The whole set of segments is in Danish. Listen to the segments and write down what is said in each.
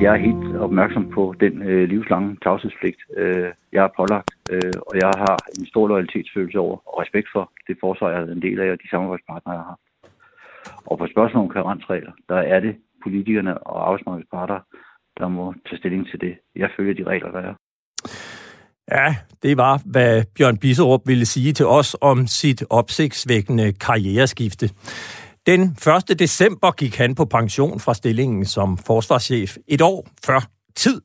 Jeg er helt opmærksom på den øh, livslange tavshedspligt, øh, jeg har pålagt, øh, og jeg har en stor loyalitetsfølelse over og respekt for det forsvar, jeg er en del af, og de samarbejdspartnere, jeg har. Og på spørgsmålet om karensregler, der er det politikerne og arbejdsmarkedsparter, der må tage stilling til det. Jeg følger de regler, der er. Ja, det var, hvad Bjørn Bisserup ville sige til os om sit opsigtsvækkende karriereskifte. Den 1. december gik han på pension fra stillingen som forsvarschef et år før tid.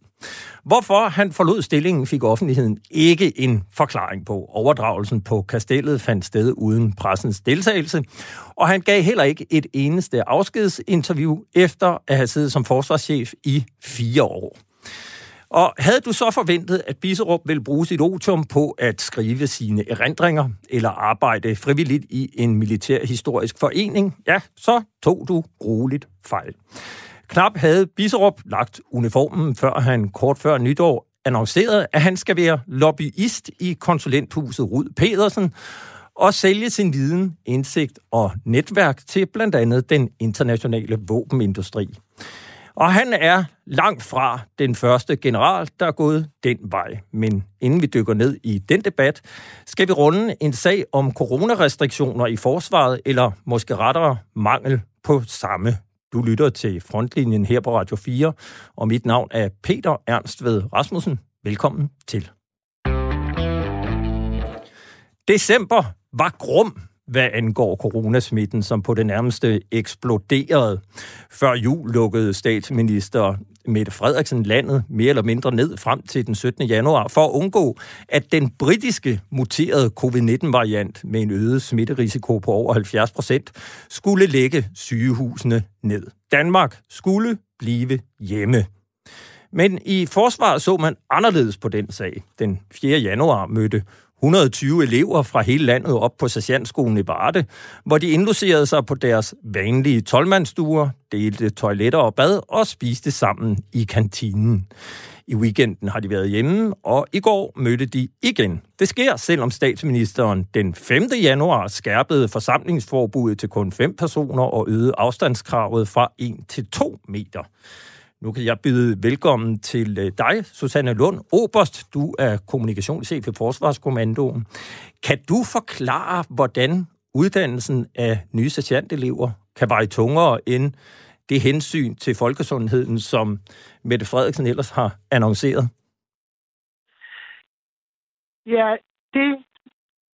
Hvorfor han forlod stillingen, fik offentligheden ikke en forklaring på. Overdragelsen på kastellet fandt sted uden pressens deltagelse, og han gav heller ikke et eneste afskedsinterview efter at have siddet som forsvarschef i fire år. Og havde du så forventet, at Biserup ville bruge sit otium på at skrive sine erindringer eller arbejde frivilligt i en militærhistorisk forening, ja, så tog du roligt fejl. Knap havde Biserup lagt uniformen, før han kort før nytår annoncerede, at han skal være lobbyist i konsulenthuset Rud Pedersen og sælge sin viden, indsigt og netværk til blandt andet den internationale våbenindustri. Og han er langt fra den første general, der er gået den vej. Men inden vi dykker ned i den debat, skal vi runde en sag om coronarestriktioner i forsvaret, eller måske rettere mangel på samme. Du lytter til Frontlinjen her på Radio 4, og mit navn er Peter Ernst ved Rasmussen. Velkommen til. December var grum hvad angår coronasmitten, som på det nærmeste eksploderede. Før jul lukkede statsminister Mette Frederiksen landet mere eller mindre ned frem til den 17. januar for at undgå, at den britiske muterede covid-19-variant med en øget smitterisiko på over 70 procent skulle lægge sygehusene ned. Danmark skulle blive hjemme. Men i forsvaret så man anderledes på den sag. Den 4. januar mødte 120 elever fra hele landet op på sergeantskolen i Varde, hvor de indlogerede sig på deres vanlige 12 delte toiletter og bad og spiste sammen i kantinen. I weekenden har de været hjemme, og i går mødte de igen. Det sker, selvom statsministeren den 5. januar skærpede forsamlingsforbuddet til kun fem personer og øgede afstandskravet fra 1 til 2 meter. Nu kan jeg byde velkommen til øh, dig, Susanne Lund, Oberst. Du er kommunikationschef i Forsvarskommandoen. Kan du forklare, hvordan uddannelsen af nye sergeantelever kan veje tungere end det hensyn til folkesundheden, som Mette Frederiksen ellers har annonceret? Ja, det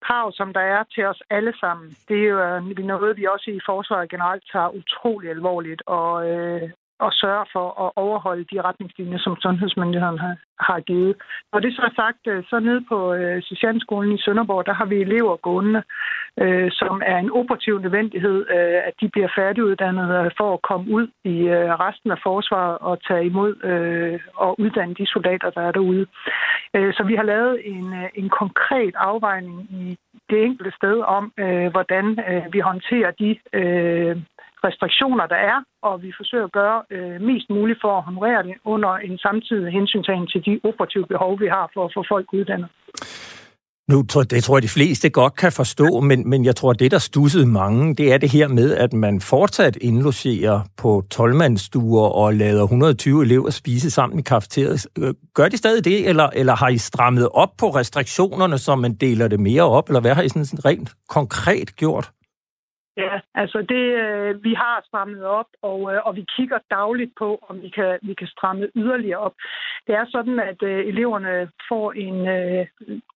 krav, som der er til os alle sammen, det er jo noget, vi også i forsvaret generelt tager utrolig alvorligt. Og, øh, og sørge for at overholde de retningslinjer, som sundhedsmyndighederne har, har givet. Når det så er sagt, øh, så nede på øh, Socialskolen i Sønderborg, der har vi elever gående, øh, som er en operativ nødvendighed, øh, at de bliver færdiguddannet øh, for at komme ud i øh, resten af forsvaret og tage imod øh, og uddanne de soldater, der er derude. Øh, så vi har lavet en, øh, en konkret afvejning i det enkelte sted om, øh, hvordan øh, vi håndterer de øh, restriktioner, der er, og vi forsøger at gøre øh, mest muligt for at honorere det under en samtidig hensyntagen til de operative behov, vi har for at få folk uddannet. Nu, det tror jeg, de fleste godt kan forstå, men, men jeg tror, det, der stussede mange, det er det her med, at man fortsat indlogerer på 12 og lader 120 elever spise sammen i kafeteriet. Øh, gør de stadig det, eller, eller har I strammet op på restriktionerne, så man deler det mere op, eller hvad har I sådan rent konkret gjort? Ja, altså det, øh, vi har strammet op, og, øh, og vi kigger dagligt på, om vi kan, vi kan stramme yderligere op. Det er sådan, at øh, eleverne får en øh,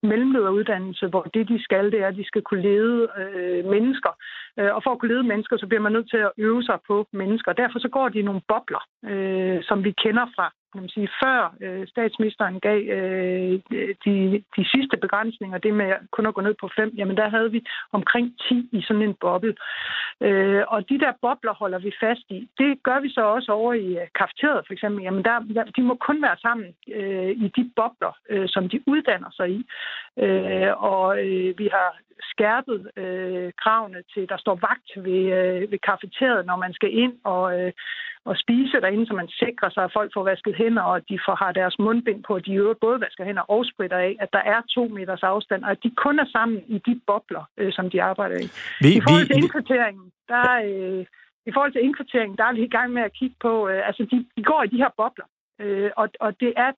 mellemlederuddannelse, hvor det, de skal, det er, at de skal kunne lede øh, mennesker. Øh, og for at kunne lede mennesker, så bliver man nødt til at øve sig på mennesker. Derfor så går de i nogle bobler, øh, som vi kender fra kan man sige, før øh, statsministeren gav øh, de, de sidste begrænsninger, det med kun at gå ned på fem, jamen der havde vi omkring 10 i sådan en boble. Øh, og de der bobler holder vi fast i. Det gør vi så også over i øh, kafeteriet for eksempel. Jamen der, der, de må kun være sammen øh, i de bobler, øh, som de uddanner sig i. Øh, og øh, vi har skærpet øh, kravene til, der står vagt ved, øh, ved kafeteriet, når man skal ind og, øh, og spise derinde, så man sikrer sig, at folk får vasket hænder, og at de får har deres mundbind på, at de øvrigt både vasker hænder og spritter af, at der er to meters afstand, og at de kun er sammen i de bobler, øh, som de arbejder i. Vi, I forhold til indkvarteringen, der, øh, i forhold til indkvarteringen, der er vi i gang med at kigge på, øh, altså de, de går i de her bobler, Øh, og, og det er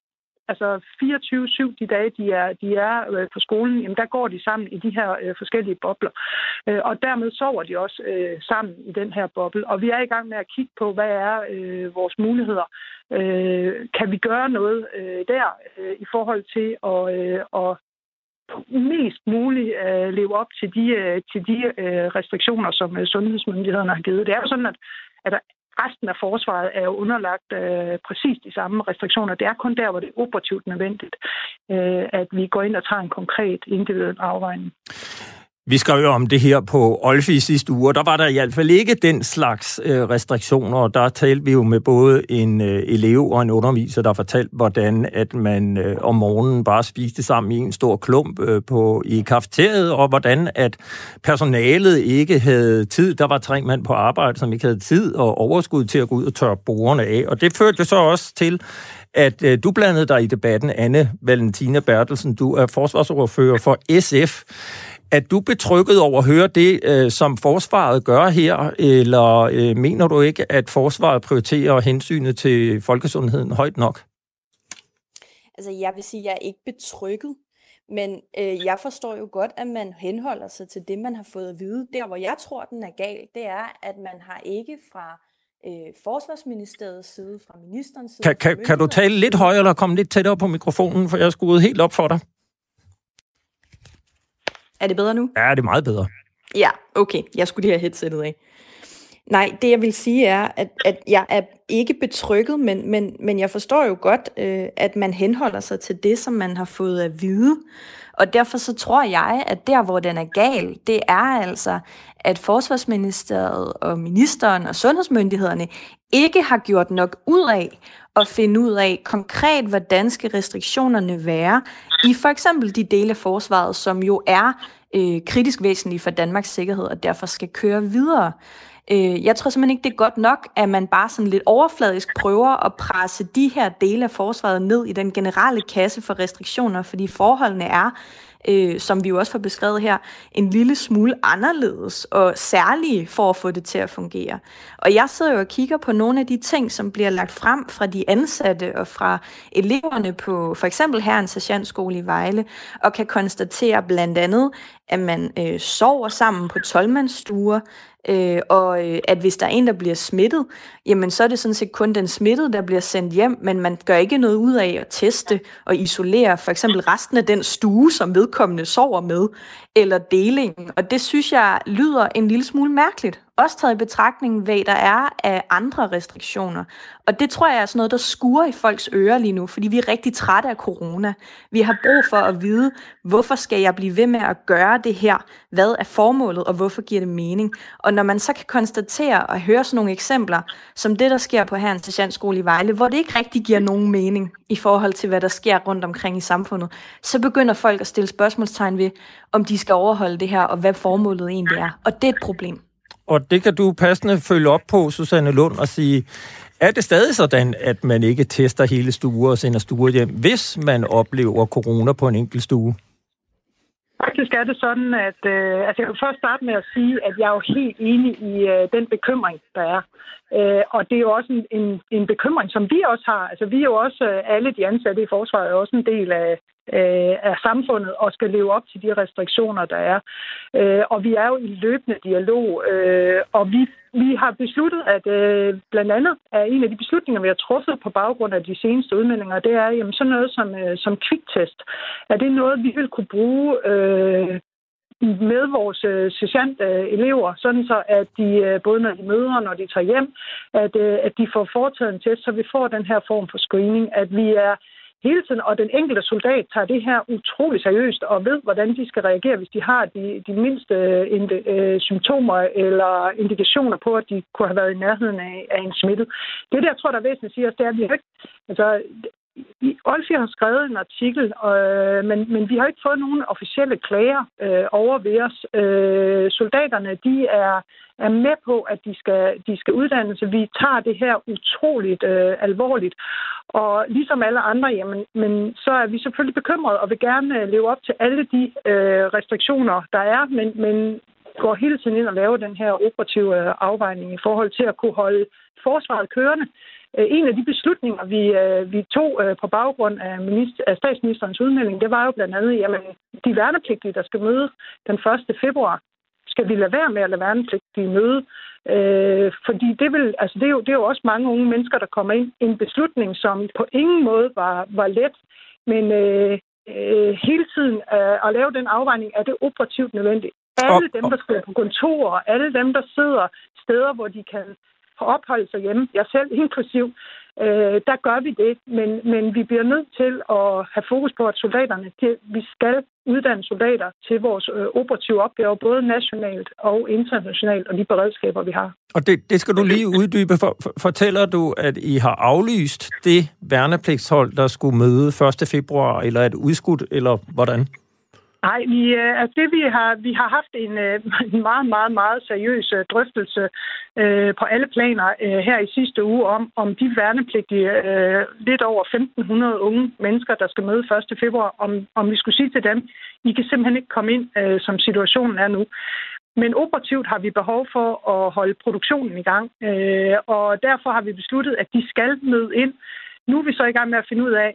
altså 24-7 de dage, de er, de er øh, på skolen, jamen der går de sammen i de her øh, forskellige bobler. Øh, og dermed sover de også øh, sammen i den her boble. Og vi er i gang med at kigge på, hvad er øh, vores muligheder. Øh, kan vi gøre noget øh, der øh, i forhold til at, øh, at mest muligt øh, leve op til de, øh, til de øh, restriktioner, som øh, sundhedsmyndighederne har givet. Det er jo sådan, at, at der resten af forsvaret er jo underlagt øh, præcis de samme restriktioner. Det er kun der, hvor det er operativt nødvendigt, øh, at vi går ind og tager en konkret individuel afvejning. Vi skrev jo om det her på Olfi sidste uge, og der var der i hvert fald ikke den slags øh, restriktioner, og der talte vi jo med både en øh, elev og en underviser, der fortalte, hvordan at man øh, om morgenen bare spiste sammen i en stor klump øh, på i kafeteriet, og hvordan at personalet ikke havde tid. Der var tre mand på arbejde, som ikke havde tid og overskud til at gå ud og tørre bordene af, og det førte jo så også til, at øh, du blandede dig i debatten, Anne Valentina Bertelsen. Du er forsvarsordfører for SF. Er du betrykket over at høre det, øh, som forsvaret gør her, eller øh, mener du ikke, at forsvaret prioriterer hensynet til folkesundheden højt nok? Altså, jeg vil sige, at jeg er ikke betrykket, men øh, jeg forstår jo godt, at man henholder sig til det, man har fået at vide. Der, hvor jeg tror, den er gal, det er, at man har ikke fra øh, forsvarsministeriets side, fra ministerens side... Kan, kan, kan du tale lidt højere eller komme lidt tættere på mikrofonen, for jeg er skudt helt op for dig? Er det bedre nu? Ja, det er meget bedre. Ja, okay. Jeg skulle lige have headsettet af. Nej, det jeg vil sige er, at, at jeg er ikke betrykket, men, men, men jeg forstår jo godt, øh, at man henholder sig til det, som man har fået at vide. Og derfor så tror jeg, at der, hvor den er gal, det er altså, at Forsvarsministeriet og ministeren og sundhedsmyndighederne ikke har gjort nok ud af at finde ud af konkret, hvordan skal restriktionerne være i for eksempel de dele af forsvaret, som jo er øh, kritisk væsentlige for Danmarks sikkerhed og derfor skal køre videre. Øh, jeg tror simpelthen ikke, det er godt nok, at man bare sådan lidt overfladisk prøver at presse de her dele af forsvaret ned i den generelle kasse for restriktioner, fordi forholdene er øh, som vi jo også får beskrevet her, en lille smule anderledes og særlige for at få det til at fungere. Og jeg sidder jo og kigger på nogle af de ting, som bliver lagt frem fra de ansatte og fra eleverne på for eksempel her en sergeantskole i Vejle, og kan konstatere blandt andet, at man øh, sover sammen på 12 øh, og øh, at hvis der er en, der bliver smittet, jamen så er det sådan set kun den smittede, der bliver sendt hjem, men man gør ikke noget ud af at teste og isolere for eksempel resten af den stue, som vedkommende sover med, eller delingen. Og det synes jeg lyder en lille smule mærkeligt. Også taget i betragtning, hvad der er af andre restriktioner. Og det tror jeg er sådan noget, der skuer i folks ører lige nu, fordi vi er rigtig trætte af corona. Vi har brug for at vide, hvorfor skal jeg blive ved med at gøre det her? Hvad er formålet, og hvorfor giver det mening? Og når man så kan konstatere og høre sådan nogle eksempler, som det, der sker på Herrens Sergeantskole i Vejle, hvor det ikke rigtig giver nogen mening i forhold til, hvad der sker rundt omkring i samfundet, så begynder folk at stille spørgsmålstegn ved, om de skal overholde det her, og hvad formålet egentlig er. Og det er et problem. Og det kan du passende følge op på, Susanne Lund, og sige, er det stadig sådan, at man ikke tester hele stuer og sender stuer hjem, hvis man oplever corona på en enkelt stue? Faktisk er det sådan, at øh, altså jeg vil først starte med at sige, at jeg er jo helt enig i øh, den bekymring, der er. Øh, og det er jo også en, en, en bekymring, som vi også har. Altså vi er jo også, øh, alle de ansatte i forsvaret er også en del af, øh, af samfundet og skal leve op til de restriktioner, der er. Øh, og vi er jo i løbende dialog, øh, og vi, vi har besluttet, at øh, blandt andet er en af de beslutninger, vi har truffet på baggrund af de seneste udmeldinger, det er jamen, sådan noget som, øh, som kviktest. Er det noget, vi vil kunne bruge øh, med vores øh, sergeant-elever, sådan så at de, øh, både når de møder når de tager hjem, at, øh, at de får foretaget en test, så vi får den her form for screening, at vi er hele tiden, og den enkelte soldat tager det her utrolig seriøst og ved, hvordan de skal reagere, hvis de har de, de mindste øh, øh, symptomer eller indikationer på, at de kunne have været i nærheden af, af en smitte. Det, der jeg tror, der er væsentligt at sige, det er, at vi ikke, altså, Olfi har skrevet en artikel, øh, men, men vi har ikke fået nogen officielle klager øh, over ved os. Øh, soldaterne de er, er med på, at de skal, de skal uddanne sig. Vi tager det her utroligt øh, alvorligt. Og ligesom alle andre, jamen, men så er vi selvfølgelig bekymrede og vil gerne øh, leve op til alle de øh, restriktioner, der er. Men, men går hele tiden ind og laver den her operative øh, afvejning i forhold til at kunne holde forsvaret kørende. En af de beslutninger, vi, vi tog på baggrund af, minister, af statsministerens udmelding, det var jo blandt andet, jamen, de værnepligtige, der skal møde den 1. februar, skal vi lade være med at lade værnepligtige møde? Øh, fordi det, vil, altså det, er jo, det er jo også mange unge mennesker, der kommer ind. En beslutning, som på ingen måde var, var let, men øh, øh, hele tiden øh, at lave den afvejning, er det operativt nødvendigt. Alle dem, der skal på kontorer, alle dem, der sidder steder, hvor de kan opholde sig hjemme, jeg selv inklusiv, øh, der gør vi det. Men, men vi bliver nødt til at have fokus på, at soldaterne, de, vi skal uddanne soldater til vores øh, operative opgaver, både nationalt og internationalt, og de beredskaber, vi har. Og det, det skal du lige uddybe. For, for, fortæller du, at I har aflyst det værnepligtshold, der skulle møde 1. februar, eller er det udskudt, eller hvordan? Nej, vi, øh, altså det, vi, har, vi har haft en, øh, en meget, meget, meget seriøs øh, drøftelse øh, på alle planer øh, her i sidste uge om, om de værnepligtige, øh, lidt over 1.500 unge mennesker, der skal møde 1. februar, om, om vi skulle sige til dem, I kan simpelthen ikke komme ind, øh, som situationen er nu. Men operativt har vi behov for at holde produktionen i gang, øh, og derfor har vi besluttet, at de skal møde ind. Nu er vi så i gang med at finde ud af,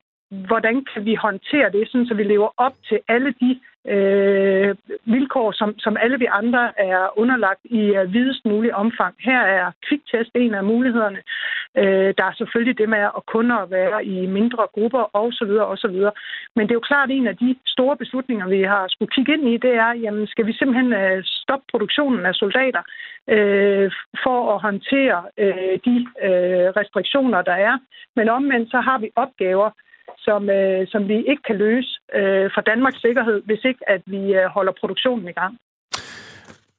hvordan kan vi håndtere det, sådan, så vi lever op til alle de øh, vilkår, som, som alle vi andre er underlagt i uh, videst mulig omfang. Her er kviktest en af mulighederne. Øh, der er selvfølgelig det med at kun at være i mindre grupper osv. osv. Men det er jo klart, at en af de store beslutninger, vi har skulle kigge ind i, det er, jamen, skal vi simpelthen uh, stoppe produktionen af soldater øh, for at håndtere øh, de øh, restriktioner, der er. Men omvendt så har vi opgaver, som, øh, som vi ikke kan løse øh, for Danmarks sikkerhed, hvis ikke at vi øh, holder produktionen i gang.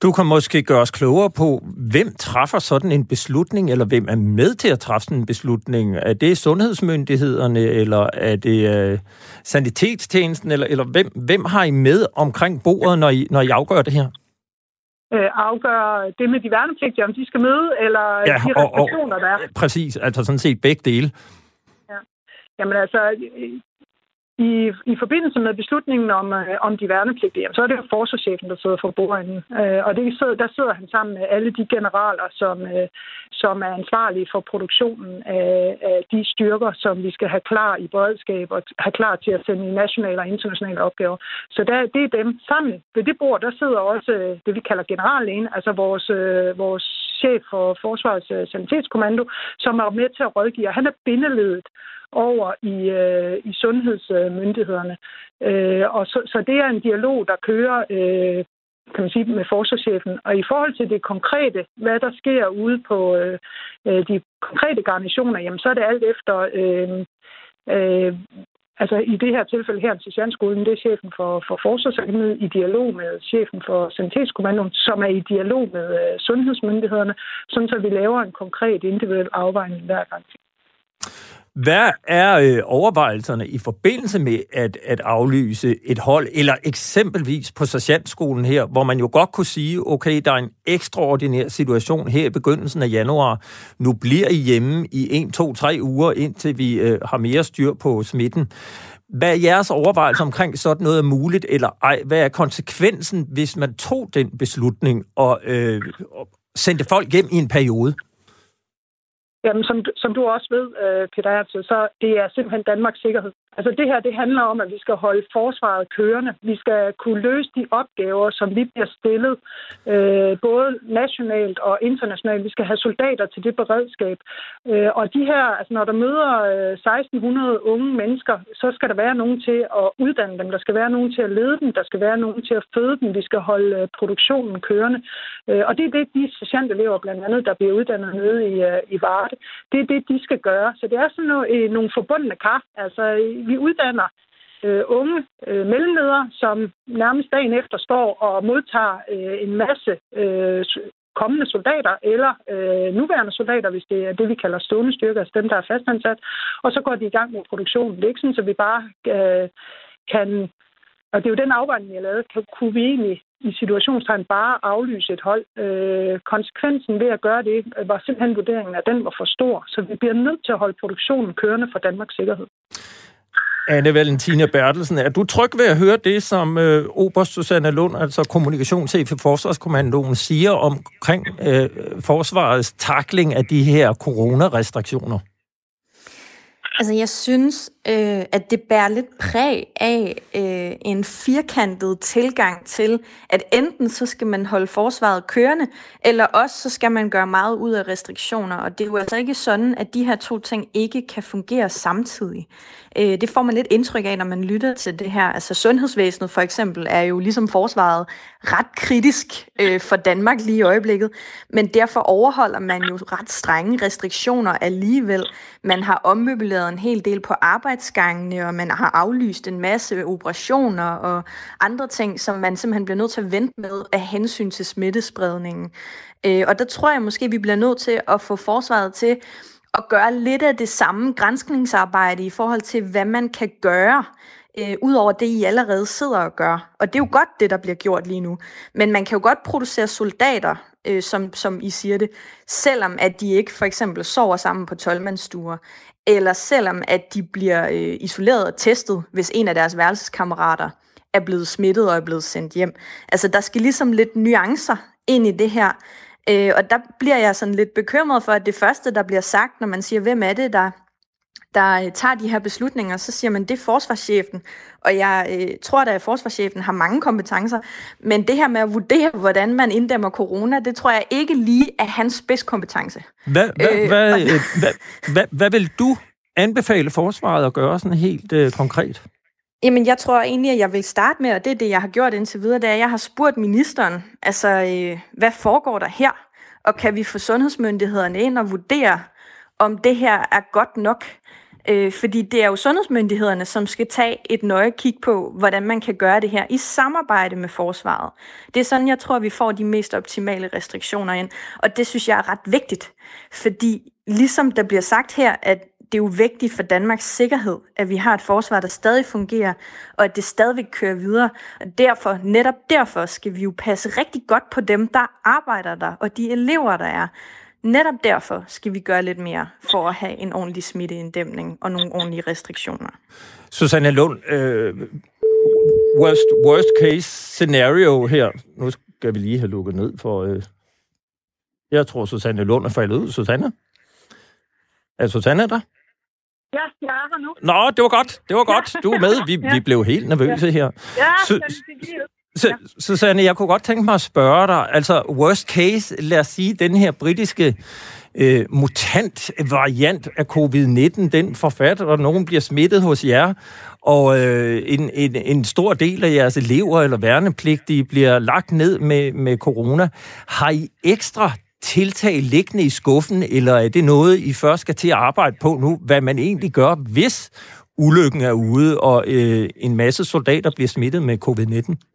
Du kan måske gøre os klogere på, hvem træffer sådan en beslutning, eller hvem er med til at træffe sådan en beslutning? Er det sundhedsmyndighederne, eller er det øh, sanitetstjenesten, eller, eller hvem, hvem har I med omkring bordet, når I, når I afgør det her? Øh, afgør det med de værnepligtige, om de skal møde, eller ja, de restriktioner, og, og, der er? Præcis, altså sådan set begge dele. Jamen altså, i, i forbindelse med beslutningen om, øh, om de værnepligtige, så er det jo forsvarschefen, der sidder for bordenden. Øh, og det sidder, der sidder han sammen med alle de generaler, som, øh, som er ansvarlige for produktionen af, af de styrker, som vi skal have klar i beredskab og have klar til at sende i nationale og internationale opgaver. Så der, det er dem sammen. Ved det bord, der sidder også øh, det, vi kalder generallægen, altså vores, øh, vores chef for Forsvarets øh, Sanitetskommando, som er med til at rådgive. Han er bindeledet over i, øh, i sundhedsmyndighederne. Øh, og så, så det er en dialog, der kører øh, kan man sige, med forsvarschefen. Og i forhold til det konkrete, hvad der sker ude på øh, øh de konkrete garnitioner, jamen så er det alt efter, øh, øh, altså i det her tilfælde her til Sjernskolen, det er chefen for, for Forsvarsakademiet i dialog med chefen for Sanitetskommandoen, som er i dialog med øh, sundhedsmyndighederne, sådan så vi laver en konkret individuel afvejning hver gang. Hvad er øh, overvejelserne i forbindelse med at, at aflyse et hold, eller eksempelvis på sergeantskolen her, hvor man jo godt kunne sige, okay, der er en ekstraordinær situation her i begyndelsen af januar. Nu bliver I hjemme i 1, 2, 3 uger, indtil vi øh, har mere styr på smitten. Hvad er jeres overvejelser omkring sådan noget er muligt, eller ej? Hvad er konsekvensen, hvis man tog den beslutning og, øh, og sendte folk hjem i en periode? Jamen, som, som du også ved, øh, Peter Herzl, så det er simpelthen Danmarks sikkerhed. Altså det her, det handler om, at vi skal holde forsvaret kørende. Vi skal kunne løse de opgaver, som vi bliver stillet, øh, både nationalt og internationalt. Vi skal have soldater til det beredskab. Øh, og de her, altså når der møder øh, 1600 unge mennesker, så skal der være nogen til at uddanne dem. Der skal være nogen til at lede dem. Der skal være nogen til at føde dem. Vi skal holde øh, produktionen kørende. Øh, og det er det, de sergeantelever blandt andet, der bliver uddannet nede i, øh, i Varde. Det er det, de skal gøre. Så det er sådan noget, øh, nogle forbundne kar. Altså vi uddanner øh, unge øh, mellemledere, som nærmest dagen efter står og modtager øh, en masse øh, kommende soldater eller øh, nuværende soldater, hvis det er det, vi kalder stående styrker, altså dem, der er fastansat, og så går de i gang med produktionen. Det er ikke sådan, så vi bare øh, kan... Og det er jo den afvejning, jeg lavede. Kan, kunne vi egentlig i situationstegn bare aflyse et hold? Øh, konsekvensen ved at gøre det øh, var simpelthen vurderingen, at den var for stor, så vi bliver nødt til at holde produktionen kørende for Danmarks sikkerhed. Anne Valentina Bertelsen, er du tryg ved at høre det, som øh, Oberst Susanne Lund, altså kommunikationschef i Forsvarskommandoen, siger omkring øh, forsvarets takling af de her coronarestriktioner? Altså, jeg synes, øh, at det bærer lidt præg af øh, en firkantet tilgang til, at enten så skal man holde forsvaret kørende, eller også så skal man gøre meget ud af restriktioner. Og det er jo altså ikke sådan, at de her to ting ikke kan fungere samtidig. Øh, det får man lidt indtryk af, når man lytter til det her. Altså sundhedsvæsenet for eksempel er jo ligesom forsvaret ret kritisk øh, for Danmark lige i øjeblikket, men derfor overholder man jo ret strenge restriktioner alligevel. Man har ommøbleret en hel del på arbejde arbejdsgangene, og man har aflyst en masse operationer og andre ting, som man simpelthen bliver nødt til at vente med af hensyn til smittespredningen. Øh, og der tror jeg måske, vi bliver nødt til at få forsvaret til at gøre lidt af det samme grænskningsarbejde i forhold til, hvad man kan gøre, øh, ud over det, I allerede sidder og gør. Og det er jo godt, det der bliver gjort lige nu. Men man kan jo godt producere soldater, øh, som, som I siger det, selvom at de ikke for eksempel sover sammen på 12 eller selvom at de bliver øh, isoleret og testet, hvis en af deres værelseskammerater er blevet smittet og er blevet sendt hjem. Altså, der skal ligesom lidt nuancer ind i det her. Øh, og der bliver jeg sådan lidt bekymret for, at det første, der bliver sagt, når man siger, hvem er det, der, der øh, tager de her beslutninger, så siger man, det er forsvarschefen. Og jeg øh, tror da, at forsvarschefen har mange kompetencer, men det her med at vurdere, hvordan man inddæmmer corona, det tror jeg ikke lige er hans spidskompetence. Hvad, hvad, øh, hvad, øh, hvad, hvad, hvad vil du anbefale forsvaret at gøre sådan helt øh, konkret? Jamen, jeg tror egentlig, at jeg vil starte med, og det er det, jeg har gjort indtil videre, det er, at jeg har spurgt ministeren, altså, øh, hvad foregår der her? Og kan vi få sundhedsmyndighederne ind og vurdere, om det her er godt nok? Øh, fordi det er jo sundhedsmyndighederne, som skal tage et nøje kig på, hvordan man kan gøre det her i samarbejde med forsvaret. Det er sådan, jeg tror, vi får de mest optimale restriktioner ind. Og det synes jeg er ret vigtigt, fordi ligesom der bliver sagt her, at det er jo vigtigt for Danmarks sikkerhed, at vi har et forsvar, der stadig fungerer, og at det stadigvæk kører videre. Og derfor, netop derfor skal vi jo passe rigtig godt på dem, der arbejder der, og de elever, der er. Netop derfor skal vi gøre lidt mere for at have en ordentlig smitteinddæmning og nogle ordentlige restriktioner. Susanne Lund, øh, worst, worst case scenario her. Nu skal vi lige have lukket ned for... Øh, jeg tror, Susanne Lund er faldet ud. Susanne? Er Susanne der? Ja, jeg er her nu. Nå, det var godt. Det var godt. Du er med. Vi, ja. vi blev helt nervøse her. Ja, Su- så, Susanne, jeg kunne godt tænke mig at spørge dig, altså worst case, lad os sige, den her britiske øh, mutant-variant af covid-19, den forfatter, og nogen bliver smittet hos jer, og øh, en, en, en stor del af jeres elever eller værnepligtige bliver lagt ned med, med corona. Har I ekstra tiltag liggende i skuffen, eller er det noget, I først skal til at arbejde på nu, hvad man egentlig gør, hvis ulykken er ude, og øh, en masse soldater bliver smittet med covid-19?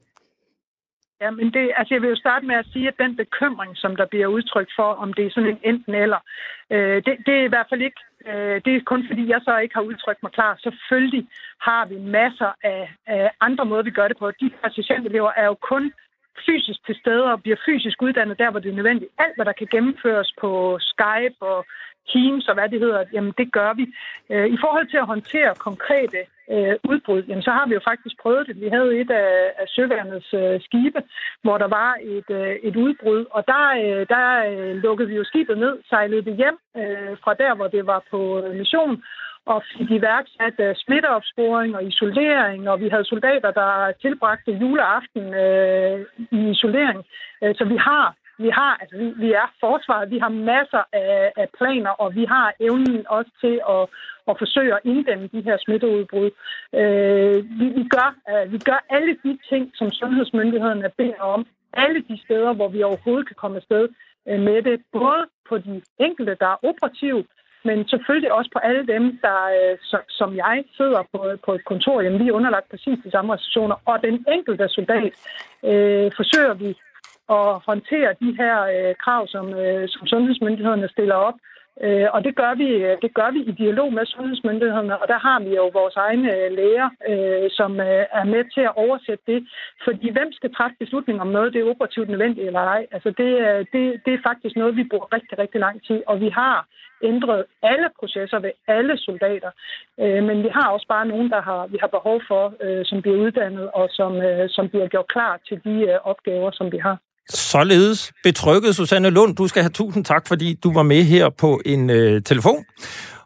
Ja, men det, altså jeg vil jo starte med at sige, at den bekymring, som der bliver udtrykt for, om det er sådan en enten eller, øh, det, det er i hvert fald ikke, øh, det er kun fordi, jeg så ikke har udtrykt mig klar. Selvfølgelig har vi masser af, af andre måder, vi gør det på. De patientelever er jo kun fysisk til stede og bliver fysisk uddannet der, hvor det er nødvendigt. Alt, hvad der kan gennemføres på Skype og Teams og hvad det hedder, jamen det gør vi. Øh, I forhold til at håndtere konkrete øh, udbrud, jamen så har vi jo faktisk prøvet det. Vi havde et af, af søværnets øh, skibe, hvor der var et, øh, et udbrud, og der, øh, der øh, lukkede vi jo skibet ned, sejlede det hjem øh, fra der, hvor det var på øh, mission, og fik iværksat uh, smitteopsporing og isolering, og vi havde soldater, der tilbragte juleaften øh, i isolering. Uh, så vi har, vi har, altså vi, vi er forsvaret, vi har masser af, af planer, og vi har evnen også til at, at forsøge at inddæmme de her smitteudbrud. Øh, vi, vi, gør, uh, vi gør alle de ting, som sundhedsmyndighederne beder om, alle de steder, hvor vi overhovedet kan komme afsted øh, med det, både på de enkelte, der er operative, men selvfølgelig også på alle dem, der øh, som jeg sidder på, på et kontor. Jamen, vi er underlagt præcis de samme restriktioner. Og den enkelte soldat øh, forsøger vi at håndtere de her øh, krav, som, øh, som sundhedsmyndighederne stiller op Øh, og det gør, vi, øh, det gør vi i dialog med sundhedsmyndighederne, og der har vi jo vores egne øh, læger, øh, som øh, er med til at oversætte det. Fordi hvem skal træffe beslutning om noget, det er operativt nødvendigt eller ej? Altså det, øh, det, det er faktisk noget, vi bruger rigtig, rigtig lang tid, og vi har ændret alle processer ved alle soldater. Øh, men vi har også bare nogen, der har, vi har behov for, øh, som bliver uddannet og som, øh, som bliver gjort klar til de øh, opgaver, som vi har. Således betrykket, Susanne Lund. Du skal have tusind tak, fordi du var med her på en øh, telefon.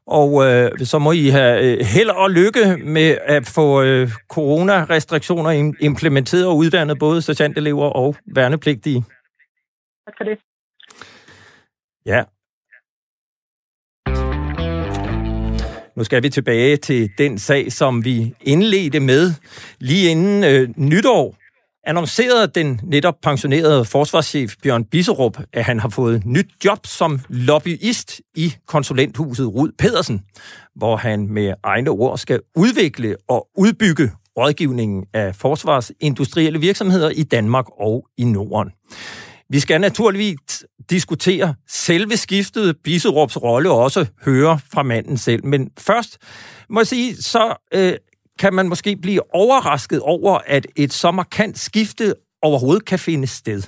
Og øh, så må I have øh, held og lykke med at få øh, coronarestriktioner implementeret og uddannet både sergeantelever og værnepligtige. Tak for det. Ja. Nu skal vi tilbage til den sag, som vi indledte med lige inden øh, nytår annoncerede den netop pensionerede forsvarschef Bjørn Bisserup, at han har fået nyt job som lobbyist i konsulenthuset Rud Pedersen, hvor han med egne ord skal udvikle og udbygge rådgivningen af forsvarsindustrielle virksomheder i Danmark og i Norden. Vi skal naturligvis diskutere selve skiftet, Bisserups rolle og også høre fra manden selv. Men først må jeg sige, så øh, kan man måske blive overrasket over, at et så markant skifte overhovedet kan finde sted.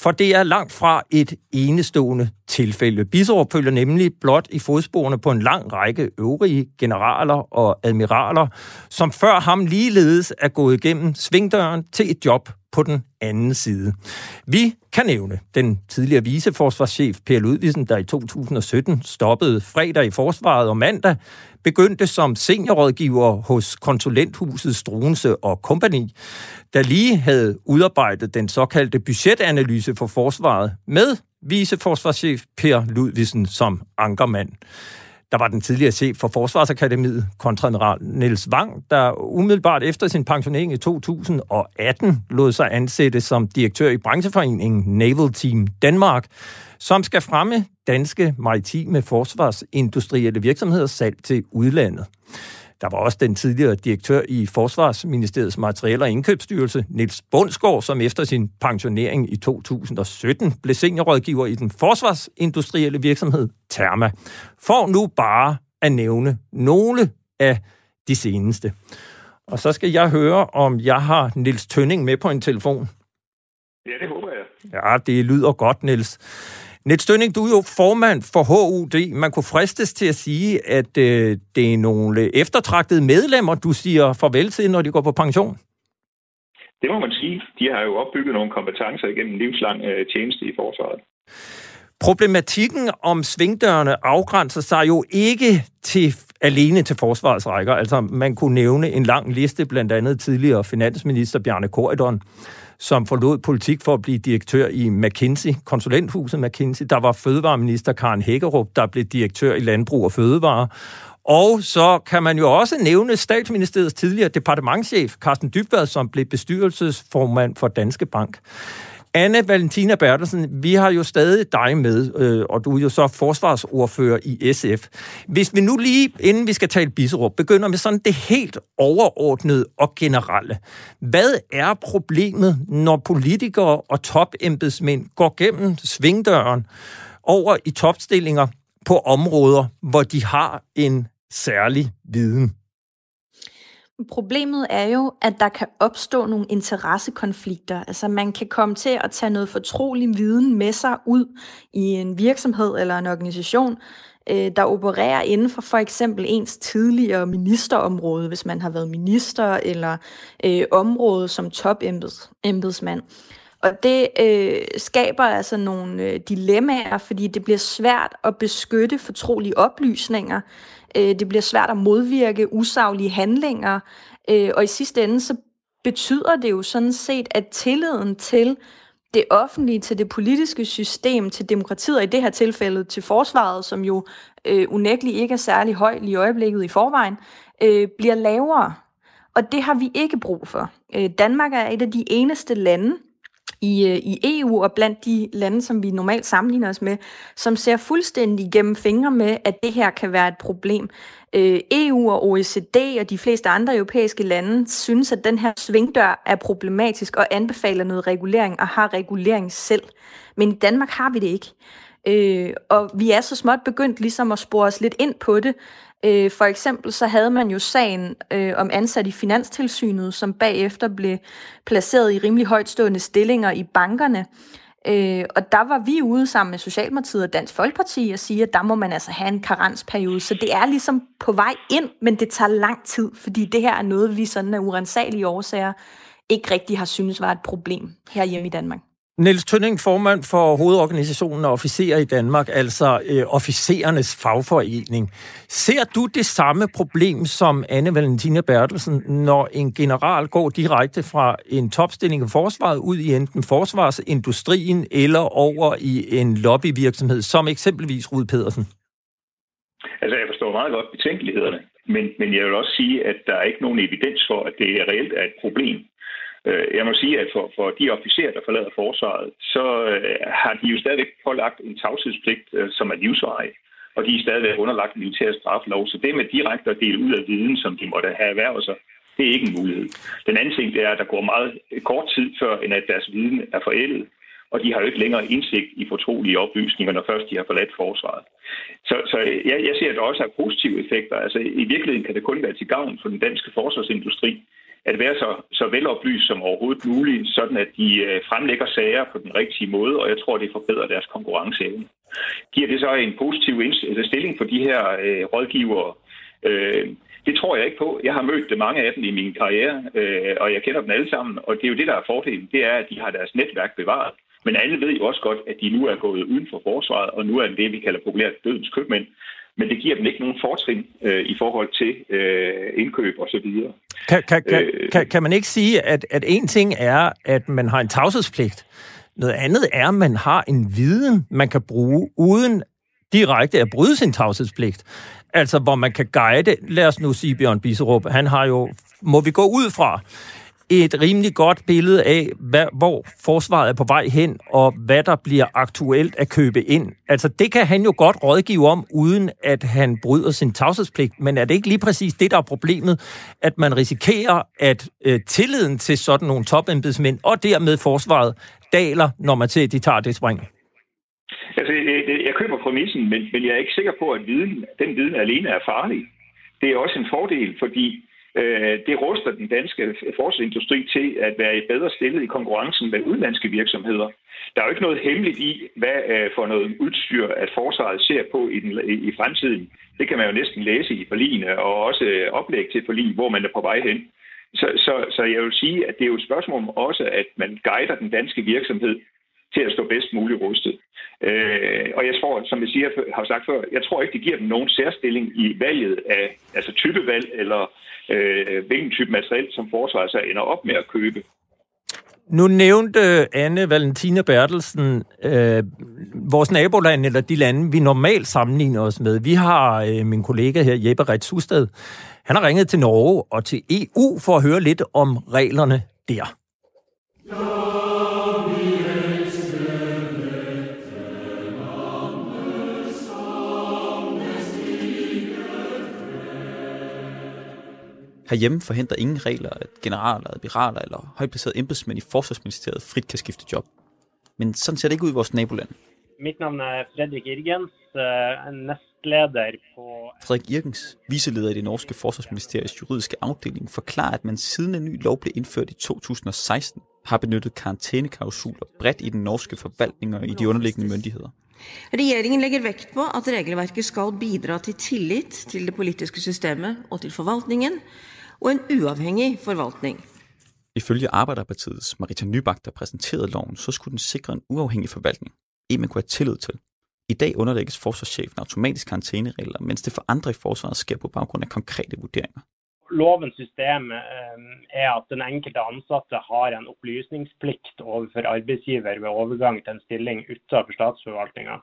For det er langt fra et enestående tilfælde. Biserup følger nemlig blot i fodsporene på en lang række øvrige generaler og admiraler, som før ham ligeledes er gået igennem svingdøren til et job på den anden side. Vi kan nævne den tidligere viceforsvarschef Per Ludvigsen, der i 2017 stoppede fredag i forsvaret og mandag begyndte som seniorrådgiver hos konsulenthuset Struense og Kompani, der lige havde udarbejdet den såkaldte budgetanalyse for forsvaret med viceforsvarschef Per Ludvigsen som ankermand. Der var den tidligere chef for Forsvarsakademiet, kontradmiral Niels Wang, der umiddelbart efter sin pensionering i 2018 lod sig ansætte som direktør i brancheforeningen Naval Team Danmark, som skal fremme danske maritime forsvarsindustrielle virksomheder salg til udlandet. Der var også den tidligere direktør i Forsvarsministeriets Materiel- og Indkøbsstyrelse, Niels Bundsgaard, som efter sin pensionering i 2017 blev seniorrådgiver i den forsvarsindustrielle virksomhed Therma. For nu bare at nævne nogle af de seneste. Og så skal jeg høre, om jeg har Niels Tønning med på en telefon. Ja, det håber jeg. Ja, det lyder godt, Niels. Net Stønning, du er jo formand for HUD. Man kunne fristes til at sige, at øh, det er nogle eftertragtede medlemmer, du siger farvel til, når de går på pension. Det må man sige. De har jo opbygget nogle kompetencer igennem livslang øh, tjeneste i forsvaret. Problematikken om svingdørene afgrænser sig jo ikke til alene til forsvarets rækker. Altså, man kunne nævne en lang liste, blandt andet tidligere finansminister Bjarne Korydon, som forlod politik for at blive direktør i McKinsey, konsulenthuset McKinsey. Der var fødevareminister Karen Hækkerup, der blev direktør i Landbrug og Fødevare. Og så kan man jo også nævne statsministeriets tidligere departementschef, Carsten Dybvad, som blev bestyrelsesformand for Danske Bank. Anne Valentina Bertelsen, vi har jo stadig dig med, øh, og du er jo så forsvarsordfører i SF. Hvis vi nu lige, inden vi skal tale Biserup, begynder med sådan det helt overordnede og generelle. Hvad er problemet, når politikere og topembedsmænd går gennem svingdøren over i topstillinger på områder, hvor de har en særlig viden? Problemet er jo, at der kan opstå nogle interessekonflikter. Altså man kan komme til at tage noget fortrolig viden med sig ud i en virksomhed eller en organisation, øh, der opererer inden for for eksempel ens tidligere ministerområde, hvis man har været minister eller øh, område som topembedsmand. Og det øh, skaber altså nogle øh, dilemmaer, fordi det bliver svært at beskytte fortrolige oplysninger, Øh, det bliver svært at modvirke usaglige handlinger, øh, og i sidste ende så betyder det jo sådan set, at tilliden til det offentlige, til det politiske system, til demokratiet, og i det her tilfælde til forsvaret, som jo øh, unægteligt ikke er særlig høj i øjeblikket i forvejen, øh, bliver lavere. Og det har vi ikke brug for. Øh, Danmark er et af de eneste lande, i, øh, i EU og blandt de lande, som vi normalt sammenligner os med, som ser fuldstændig gennem fingre med, at det her kan være et problem. Øh, EU og OECD og de fleste andre europæiske lande synes, at den her svingdør er problematisk og anbefaler noget regulering og har regulering selv. Men i Danmark har vi det ikke. Øh, og vi er så småt begyndt ligesom at spore os lidt ind på det. Øh, for eksempel så havde man jo sagen øh, om ansat i Finanstilsynet, som bagefter blev placeret i rimelig højtstående stillinger i bankerne. Øh, og der var vi ude sammen med Socialdemokratiet og Dansk Folkeparti og sige, at der må man altså have en karensperiode. Så det er ligesom på vej ind, men det tager lang tid, fordi det her er noget, vi sådan af urensagelige årsager ikke rigtig har synes var et problem her hjemme i Danmark. Niels Tønning, formand for hovedorganisationen af officerer i Danmark, altså øh, officerernes fagforening. Ser du det samme problem som Anne Valentina Bertelsen, når en general går direkte fra en topstilling i forsvaret ud i enten forsvarsindustrien eller over i en lobbyvirksomhed, som eksempelvis Rud Pedersen? Altså, jeg forstår meget godt betænkelighederne, men, men jeg vil også sige, at der er ikke nogen evidens for, at det reelt er et problem. Øh, jeg må sige, at for, for de officerer, der forlader forsvaret, så øh, har de jo stadigvæk pålagt en tavshedspligt, øh, som er livsvarig, og de er stadigvæk underlagt militær straflov. Så det med direkte at dele ud af viden, som de måtte have erhvervet sig, det er ikke en mulighed. Den anden ting det er, at der går meget kort tid før, end at deres viden er forældet, og de har jo ikke længere indsigt i fortrolige oplysninger, når først de har forladt forsvaret. Så, så jeg, jeg ser, at der også er positive effekter. Altså i virkeligheden kan det kun være til gavn for den danske forsvarsindustri, at være så, så veloplyst som overhovedet muligt, sådan at de øh, fremlægger sager på den rigtige måde, og jeg tror, det forbedrer deres konkurrenceevne. Giver det så en positiv øh, stilling for de her øh, rådgivere? Øh, det tror jeg ikke på. Jeg har mødt mange af dem i min karriere, øh, og jeg kender dem alle sammen, og det er jo det, der er fordelen. Det er, at de har deres netværk bevaret. Men alle ved jo også godt, at de nu er gået uden for forsvaret, og nu er det det, vi kalder populært dødens købmænd men det giver dem ikke nogen fortrin øh, i forhold til øh, indkøb og så videre. Kan, kan, kan, øh, kan, kan man ikke sige, at, at en ting er, at man har en tavshedspligt, noget andet er, at man har en viden, man kan bruge, uden direkte at bryde sin tavshedspligt. Altså, hvor man kan guide, lad os nu sige Bjørn Biserup, han har jo, må vi gå ud fra, et rimelig godt billede af, hvad, hvor forsvaret er på vej hen, og hvad der bliver aktuelt at købe ind. Altså, det kan han jo godt rådgive om, uden at han bryder sin tavshedspligt. Men er det ikke lige præcis det, der er problemet, at man risikerer, at øh, tilliden til sådan nogle topembedsmænd, og dermed forsvaret, daler, når man ser, at de tager det spring? Altså, jeg køber præmissen, men, men jeg er ikke sikker på, at viden, den viden alene er farlig. Det er også en fordel, fordi Øh, det ruster den danske forsvarsindustri til at være i bedre stillet i konkurrencen med udenlandske virksomheder. Der er jo ikke noget hemmeligt i, hvad øh, for noget udstyr, at forsvaret ser på i, den, i fremtiden. Det kan man jo næsten læse i forligene, og også øh, oplæg til forlig, hvor man er på vej hen. Så, så, så jeg vil sige, at det er jo et spørgsmål om også, at man guider den danske virksomhed til at stå bedst muligt rustet. Øh, og jeg tror, som jeg siger, har sagt før, jeg tror ikke, det giver dem nogen særstilling i valget af altså typevalg eller øh, hvilken type materiel, som forsvaret så ender op med at købe. Nu nævnte øh, Anne Valentina Bertelsen øh, vores naboland, eller de lande, vi normalt sammenligner os med. Vi har øh, min kollega her, Jeppe Rets Husted. Han har ringet til Norge og til EU for at høre lidt om reglerne der. Herhjemme forhindrer ingen regler, at generaler, admiraler eller højplacerede embedsmænd i Forsvarsministeriet frit kan skifte job. Men sådan ser det ikke ud i vores naboland. Mit navn er Fredrik Irgens, øh, næstleder på... Frederik Irgens, viseleder i det norske forsvarsministeriets juridiske afdeling, forklarer, at man siden en ny lov blev indført i 2016, har benyttet karantæneklausuler bredt i den norske forvaltning og i de underliggende myndigheder. Regeringen lægger vægt på, at regelverket skal bidra til tillit til det politiske systemet og til forvaltningen, og en uafhængig forvaltning. Ifølge Arbejderpartiets Marita Nybak, der præsenterede loven, så skulle den sikre en uafhængig forvaltning. En man kunne have tillid til. I dag underlægges forsvarschefen automatisk karantæneregler, mens det for andre i forsvaret sker på baggrund af konkrete vurderinger. Lovens system eh, er at den enkelte ansatte har en opplysningsplikt overfor arbeidsgiver ved overgang til en stilling utenfor statsforvaltninga.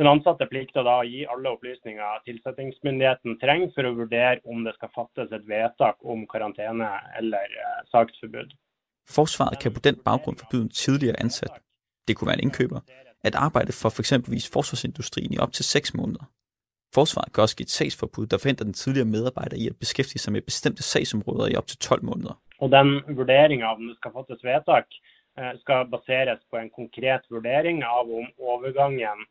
Den ansatte plikter da å gi alle opplysninger tilsettingsmyndigheten trenger for å vurdere om det skal fattes et vedtak om karantene eller eh, saksforbud. Forsvaret kan på den baggrund forbyde en tidligere ansat, det kunne være en indkøber, at arbejde for f.eks. For forsvarsindustrien i op til 6 måneder. Forsvaret kan også give et sagsforbud, der forhindrer den tidligere medarbejder i at beskæftige sig med bestemte sagsområder i op til 12 måneder. Og den vurderingen av om det skal fattes vedtak, eh, skal baseres på en konkret vurdering av om overgangen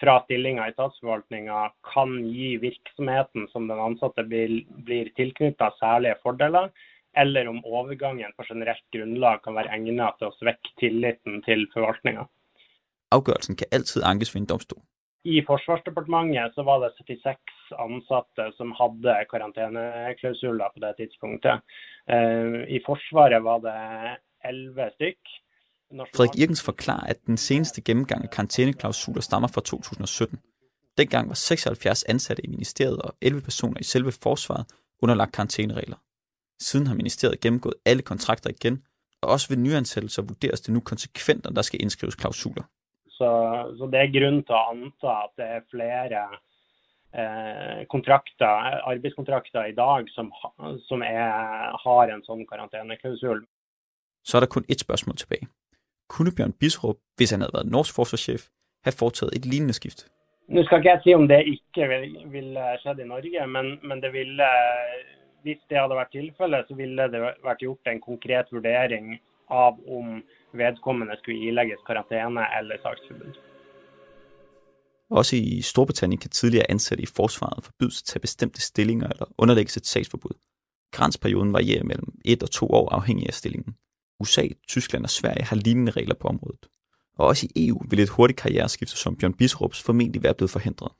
fra stillinger i statsforvaltninga kan gi virksomheten som den ansatte blir, blir tilknytta særlige fordeler, eller om overgangen på generelt grunnlag kan være egnet til å svekke tilliten til forvaltninga. Afgørelsen kan altid ankes ved en domstol. I Forsvarsdepartementet så var det 76 ansatte som hadde karanteneklausuler på det tidspunktet. Eh, I Forsvaret var det 11 stykk. Frederik Irkens forklarer, at den seneste gennemgang af karantæneklausuler stammer fra 2017. Dengang var 76 ansatte i ministeriet og 11 personer i selve forsvaret underlagt karantæneregler. Siden har ministeriet gennemgået alle kontrakter igen, og også ved nyansættelser vurderes det nu konsekvent, om der skal indskrives klausuler. Så, så det er grunn til å anta at det er flere eh, kontrakter, arbeidskontrakter i dag som, som er, har en sånn karanteneklausul. Så er der kun et spørgsmål tilbage. Kunne Bjørn Bisrup, hvis han havde været norsk forsvarschef, have foretaget et lignende skift? Nå skal ikke jeg si om det ikke ville vil skjedd i Norge, men, men det ville, hvis det hadde vært tilfellet, så ville det vært gjort en konkret vurdering av om vedkommende skulle ilegges karantene eller saksforbud. Også i Storbritannien kan tidligere ansatte i forsvaret forbydes at tage bestemte stillinger eller underlægges et sagsforbud. Grænsperioden varierer mellem et og to år afhængig af stillingen. USA, Tyskland og Sverige har lignende regler på området. Og også i EU vil et hurtigt karriereskifte som Bjørn Bisrups formentlig være blevet forhindret.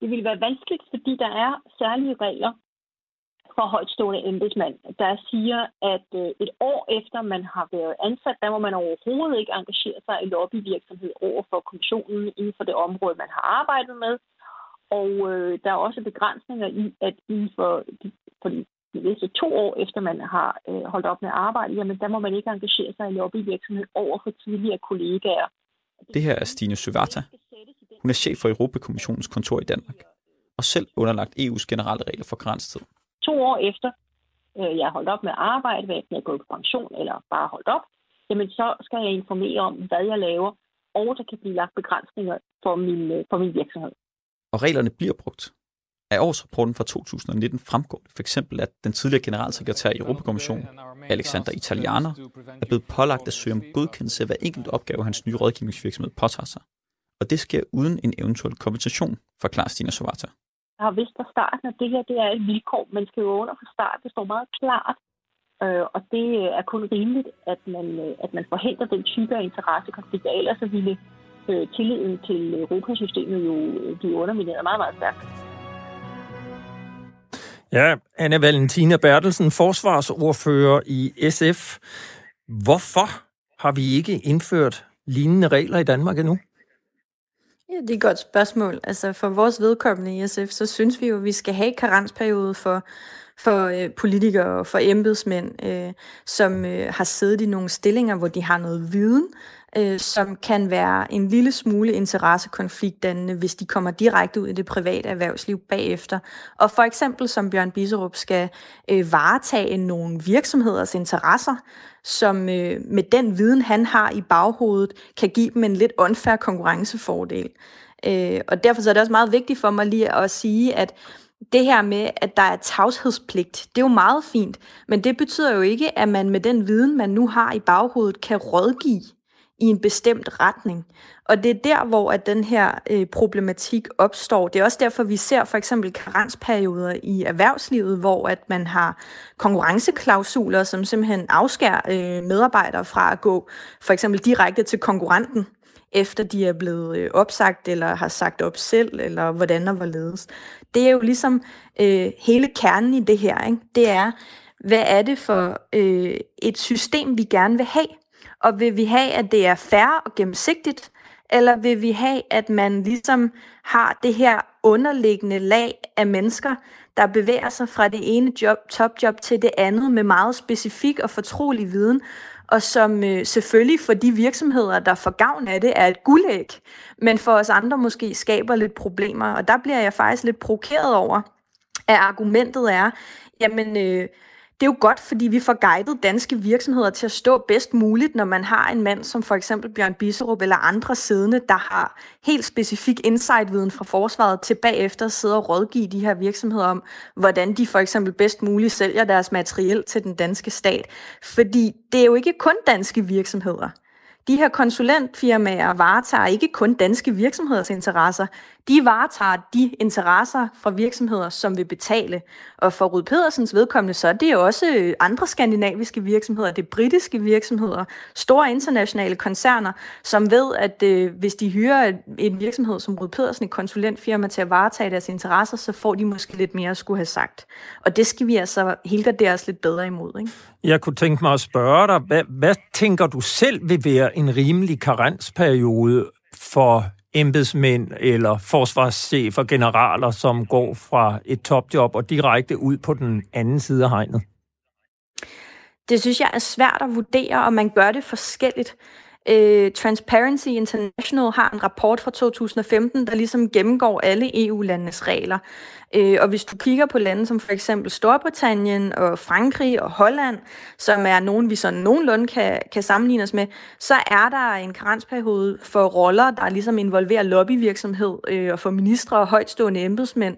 Det vil være vanskeligt, fordi der er særlige regler for højtstående embedsmand, der siger, at øh, et år efter man har været ansat, der må man overhovedet ikke engagere sig i lobbyvirksomhed over for kommissionen inden for det område, man har arbejdet med. Og øh, der er også begrænsninger i, at inden for de, for de de næste to år efter man har øh, holdt op med at arbejde, jamen der må man ikke engagere sig i lobbyvirksomhed over for tidligere kollegaer. Det her er Stine Søvata. Hun er chef for Europakommissionens kontor i Danmark, og selv underlagt EU's generelle regler for grænstid. To år efter øh, jeg har holdt op med at arbejde, hvad jeg er gået på pension eller bare holdt op, jamen så skal jeg informere om, hvad jeg laver, og der kan blive lagt begrænsninger for min, øh, for min virksomhed. Og reglerne bliver brugt. Af årsrapporten fra 2019 fremgår det for eksempel, at den tidligere generalsekretær i Europakommissionen, Alexander Italianer, er blevet pålagt at søge om godkendelse af hver enkelt opgave, hans nye rådgivningsvirksomhed påtager sig. Og det sker uden en eventuel kompensation, forklarer Stina Sovata. Jeg har vidst fra starten, at det her det er et vilkår, man skal jo under fra start. Det står meget klart, øh, og det er kun rimeligt, at man, øh, at man forhindrer den type af interessekonflikter. Ellers så ville øh, tilliden til Europasystemet jo øh, blive undermineret meget, meget stærkt. Ja, Anna Valentina Bertelsen, forsvarsordfører i SF. Hvorfor har vi ikke indført lignende regler i Danmark endnu? Ja, det er et godt spørgsmål. Altså for vores vedkommende i SF, så synes vi jo, at vi skal have karensperiode for, for øh, politikere og for embedsmænd, øh, som øh, har siddet i nogle stillinger, hvor de har noget viden, øh, som kan være en lille smule interessekonfliktdannende, hvis de kommer direkte ud i det private erhvervsliv bagefter. Og for eksempel som Bjørn Biserup skal øh, varetage nogle virksomheders interesser, som øh, med den viden, han har i baghovedet, kan give dem en lidt unfair konkurrencefordel. Øh, og derfor så er det også meget vigtigt for mig lige at sige, at det her med, at der er tavshedspligt, det er jo meget fint, men det betyder jo ikke, at man med den viden, man nu har i baghovedet, kan rådgive i en bestemt retning. Og det er der, hvor at den her øh, problematik opstår. Det er også derfor, vi ser for eksempel karensperioder i erhvervslivet, hvor at man har konkurrenceklausuler, som simpelthen afskærer øh, medarbejdere fra at gå for eksempel direkte til konkurrenten, efter de er blevet øh, opsagt, eller har sagt op selv, eller hvordan og hvorledes. Det er jo ligesom øh, hele kernen i det her. Ikke? Det er, hvad er det for øh, et system, vi gerne vil have? Og vil vi have, at det er fair og gennemsigtigt, eller vil vi have, at man ligesom har det her underliggende lag af mennesker, der bevæger sig fra det ene job, topjob til det andet med meget specifik og fortrolig viden, og som øh, selvfølgelig for de virksomheder, der får gavn af det, er et guldæg, men for os andre måske skaber lidt problemer. Og der bliver jeg faktisk lidt provokeret over, at argumentet er, jamen øh, det er jo godt, fordi vi får guidet danske virksomheder til at stå bedst muligt, når man har en mand som for eksempel Bjørn Bisserup eller andre siddende, der har helt specifik insight-viden fra forsvaret til bagefter at sidde og rådgive de her virksomheder om, hvordan de for eksempel bedst muligt sælger deres materiel til den danske stat. Fordi det er jo ikke kun danske virksomheder. De her konsulentfirmaer varetager ikke kun danske virksomheders interesser, de varetager de interesser fra virksomheder, som vil betale. Og for Rud Pedersens vedkommende, så er det også øh, andre skandinaviske virksomheder, det er britiske virksomheder, store internationale koncerner, som ved, at øh, hvis de hyrer en virksomhed som Rud Pedersen, et konsulentfirma til at varetage deres interesser, så får de måske lidt mere at skulle have sagt. Og det skal vi altså helgardere os lidt bedre imod. Ikke? Jeg kunne tænke mig at spørge dig, hvad, hvad tænker du selv vil være en rimelig karensperiode for embedsmænd eller forsvarschefer, generaler, som går fra et topjob og direkte ud på den anden side af hegnet? Det synes jeg er svært at vurdere, og man gør det forskelligt. Øh, Transparency International har en rapport fra 2015, der ligesom gennemgår alle EU-landenes regler. Uh, og hvis du kigger på lande som for eksempel Storbritannien og Frankrig og Holland, som er nogen, vi sådan nogenlunde kan, kan sammenligne os med, så er der en karensperiode for roller, der ligesom involverer lobbyvirksomhed uh, og for ministre og højtstående embedsmænd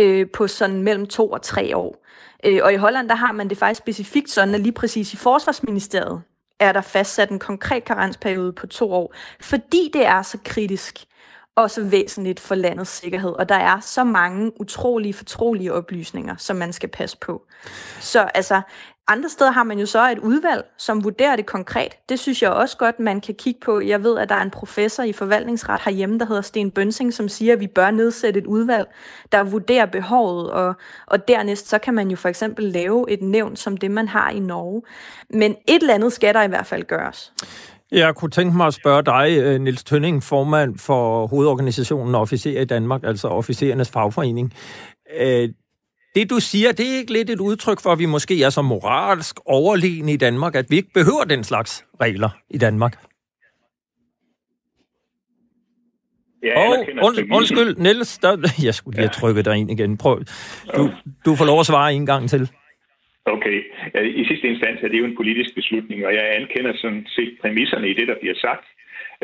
uh, på sådan mellem to og tre år. Uh, og i Holland, der har man det faktisk specifikt sådan, at lige præcis i Forsvarsministeriet, er der fastsat en konkret karensperiode på to år, fordi det er så kritisk og så væsentligt for landets sikkerhed, og der er så mange utrolige, fortrolige oplysninger, som man skal passe på. Så altså, andre steder har man jo så et udvalg, som vurderer det konkret. Det synes jeg også godt, man kan kigge på. Jeg ved, at der er en professor i forvaltningsret herhjemme, der hedder Sten Bønsing, som siger, at vi bør nedsætte et udvalg, der vurderer behovet, og, og dernæst så kan man jo for eksempel lave et nævn som det, man har i Norge. Men et eller andet skal der i hvert fald gøres. Jeg kunne tænke mig at spørge dig, øh, Nils Tønning, formand for hovedorganisationen Officer i Danmark, altså officerernes fagforening. Øh, det du siger, det er ikke lidt et udtryk for, at vi måske er så moralsk overlegne i Danmark, at vi ikke behøver den slags regler i Danmark? Ja, oh, und, undskyld, Niels, der, jeg skulle lige have trykket dig ind igen. Prøv. Du, du får lov at svare en gang til. Okay. I sidste instans er det jo en politisk beslutning, og jeg anerkender sådan set præmisserne i det, der bliver sagt.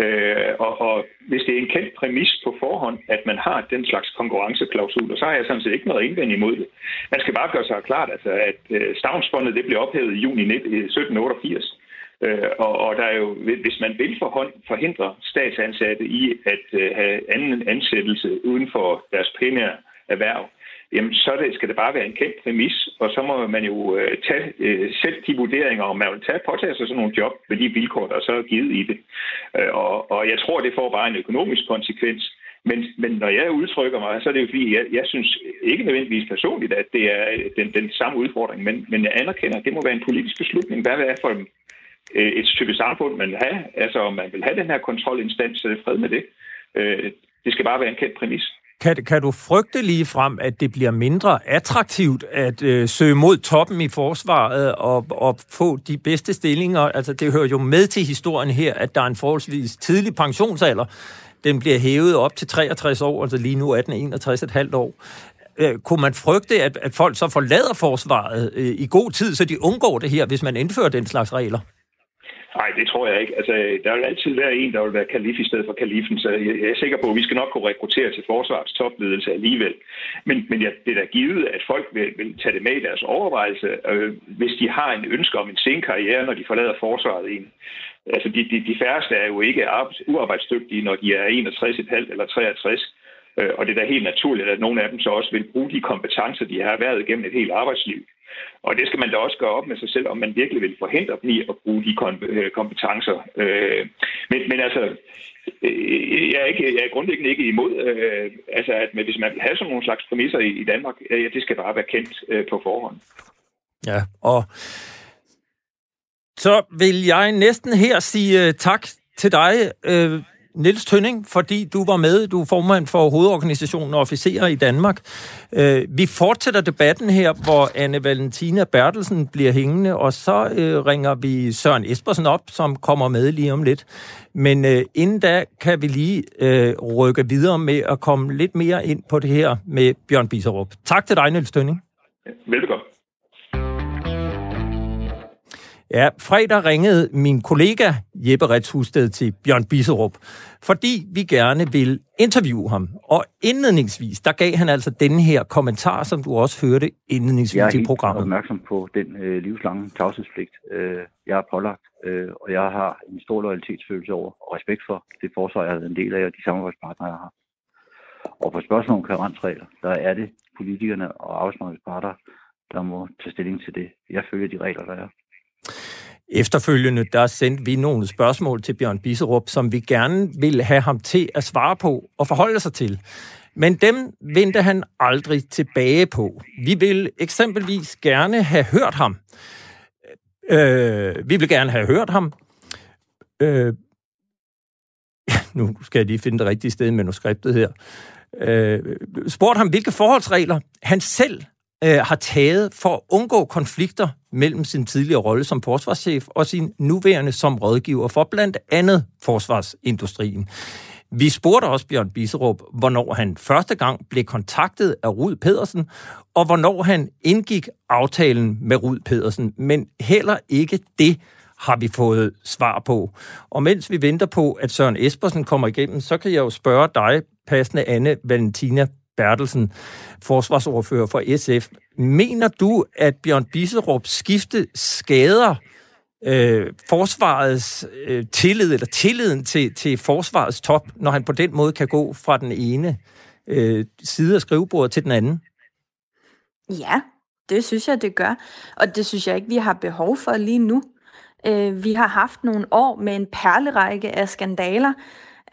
Øh, og, og hvis det er en kendt præmis på forhånd, at man har den slags konkurrenceklausuler, så har jeg sådan set ikke noget indvendt imod det. Man skal bare gøre sig klart, altså, at øh, stavnsbåndet det blev ophævet i juni 1788. Øh, øh, og, og der er jo, hvis man vil forhånd, forhindre statsansatte i at øh, have anden ansættelse uden for deres primære erhverv, jamen så det, skal det bare være en kendt præmis, og så må man jo øh, tage øh, selv de vurderinger, om man vil tage, påtage sig sådan nogle job med de vilkår, der så er givet i det. Øh, og, og jeg tror, det får bare en økonomisk konsekvens. Men, men når jeg udtrykker mig, så er det jo fordi, jeg, jeg synes ikke nødvendigvis personligt, at det er øh, den, den samme udfordring, men, men jeg anerkender, at det må være en politisk beslutning. Hvad er for øh, et type samfund, man vil have? Altså om man vil have den her kontrolinstans, så er det fred med det. Øh, det skal bare være en kendt præmis. Kan, kan du frygte lige frem, at det bliver mindre attraktivt at øh, søge mod toppen i forsvaret og, og få de bedste stillinger? Altså, det hører jo med til historien her, at der er en forholdsvis tidlig pensionsalder. Den bliver hævet op til 63 år, altså lige nu er den 61,5 år. Øh, kunne man frygte, at, at folk så forlader forsvaret øh, i god tid, så de undgår det her, hvis man indfører den slags regler? Nej, det tror jeg ikke. Altså, der vil altid være en, der vil være kalif i stedet for kalifen, så jeg er sikker på, at vi skal nok kunne rekruttere til forsvarets topledelse alligevel. Men, men ja, det er da givet, at folk vil, vil tage det med i deres overvejelse, øh, hvis de har en ønske om en sen karriere, når de forlader forsvaret en. Altså, de, de, de færreste er jo ikke uarbejdsdygtige, når de er 61,5 eller 63. Øh, og det er da helt naturligt, at nogle af dem så også vil bruge de kompetencer, de har været igennem et helt arbejdsliv. Og det skal man da også gøre op med sig selv, om man virkelig vil forhindre dem i at bruge de øh, kompetencer. Øh, men, men altså, øh, jeg er, ikke, jeg er grundlæggende ikke imod, altså at hvis man vil have sådan nogle slags præmisser i, Danmark, ja, det skal bare være kendt på forhånd. Ja, og så vil jeg næsten her sige tak til dig, Niels Tønning, fordi du var med. Du er formand for hovedorganisationen Officerer i Danmark. Øh, vi fortsætter debatten her, hvor Anne Valentina Bertelsen bliver hængende, og så øh, ringer vi Søren Espersen op, som kommer med lige om lidt. Men øh, inden da kan vi lige øh, rykke videre med at komme lidt mere ind på det her med Bjørn Biserup. Tak til dig, Niels Tønning. Velbekomme. Ja, fredag ringede min kollega Jeppe Retshusted til Bjørn Bisserup, fordi vi gerne vil interviewe ham. Og indledningsvis, der gav han altså denne her kommentar, som du også hørte indledningsvis i programmet. Jeg er opmærksom på den øh, livslange tavshedspligt, øh, jeg har pålagt, øh, og jeg har en stor loyalitetsfølelse over og respekt for det forsvar, jeg har været en del af, og de samarbejdspartnere, jeg har. Og på spørgsmål om karensregler, der er det politikerne og arbejdsmarkedsparter, der må tage stilling til det. Jeg følger de regler, der er. Efterfølgende, der sendte vi nogle spørgsmål til Bjørn Bisserup, som vi gerne ville have ham til at svare på og forholde sig til. Men dem vendte han aldrig tilbage på. Vi vil eksempelvis gerne have hørt ham. Øh, vi vil gerne have hørt ham. Øh, nu skal jeg lige finde det rigtige sted i manuskriptet her. Øh, spurgte ham, hvilke forholdsregler han selv øh, har taget for at undgå konflikter mellem sin tidligere rolle som forsvarschef og sin nuværende som rådgiver for blandt andet forsvarsindustrien. Vi spurgte også Bjørn Biserup, hvornår han første gang blev kontaktet af Rud Pedersen, og hvornår han indgik aftalen med Rud Pedersen. Men heller ikke det har vi fået svar på. Og mens vi venter på, at Søren Espersen kommer igennem, så kan jeg jo spørge dig, passende Anne Valentina Bertelsen, forsvarsordfører for SF. Mener du, at Bjørn Bisserup skifte skader øh, forsvarets øh, tillid, eller tilliden til, til forsvarets top, når han på den måde kan gå fra den ene øh, side af skrivebordet til den anden? Ja, det synes jeg, det gør. Og det synes jeg ikke, vi har behov for lige nu. Øh, vi har haft nogle år med en perlerække af skandaler,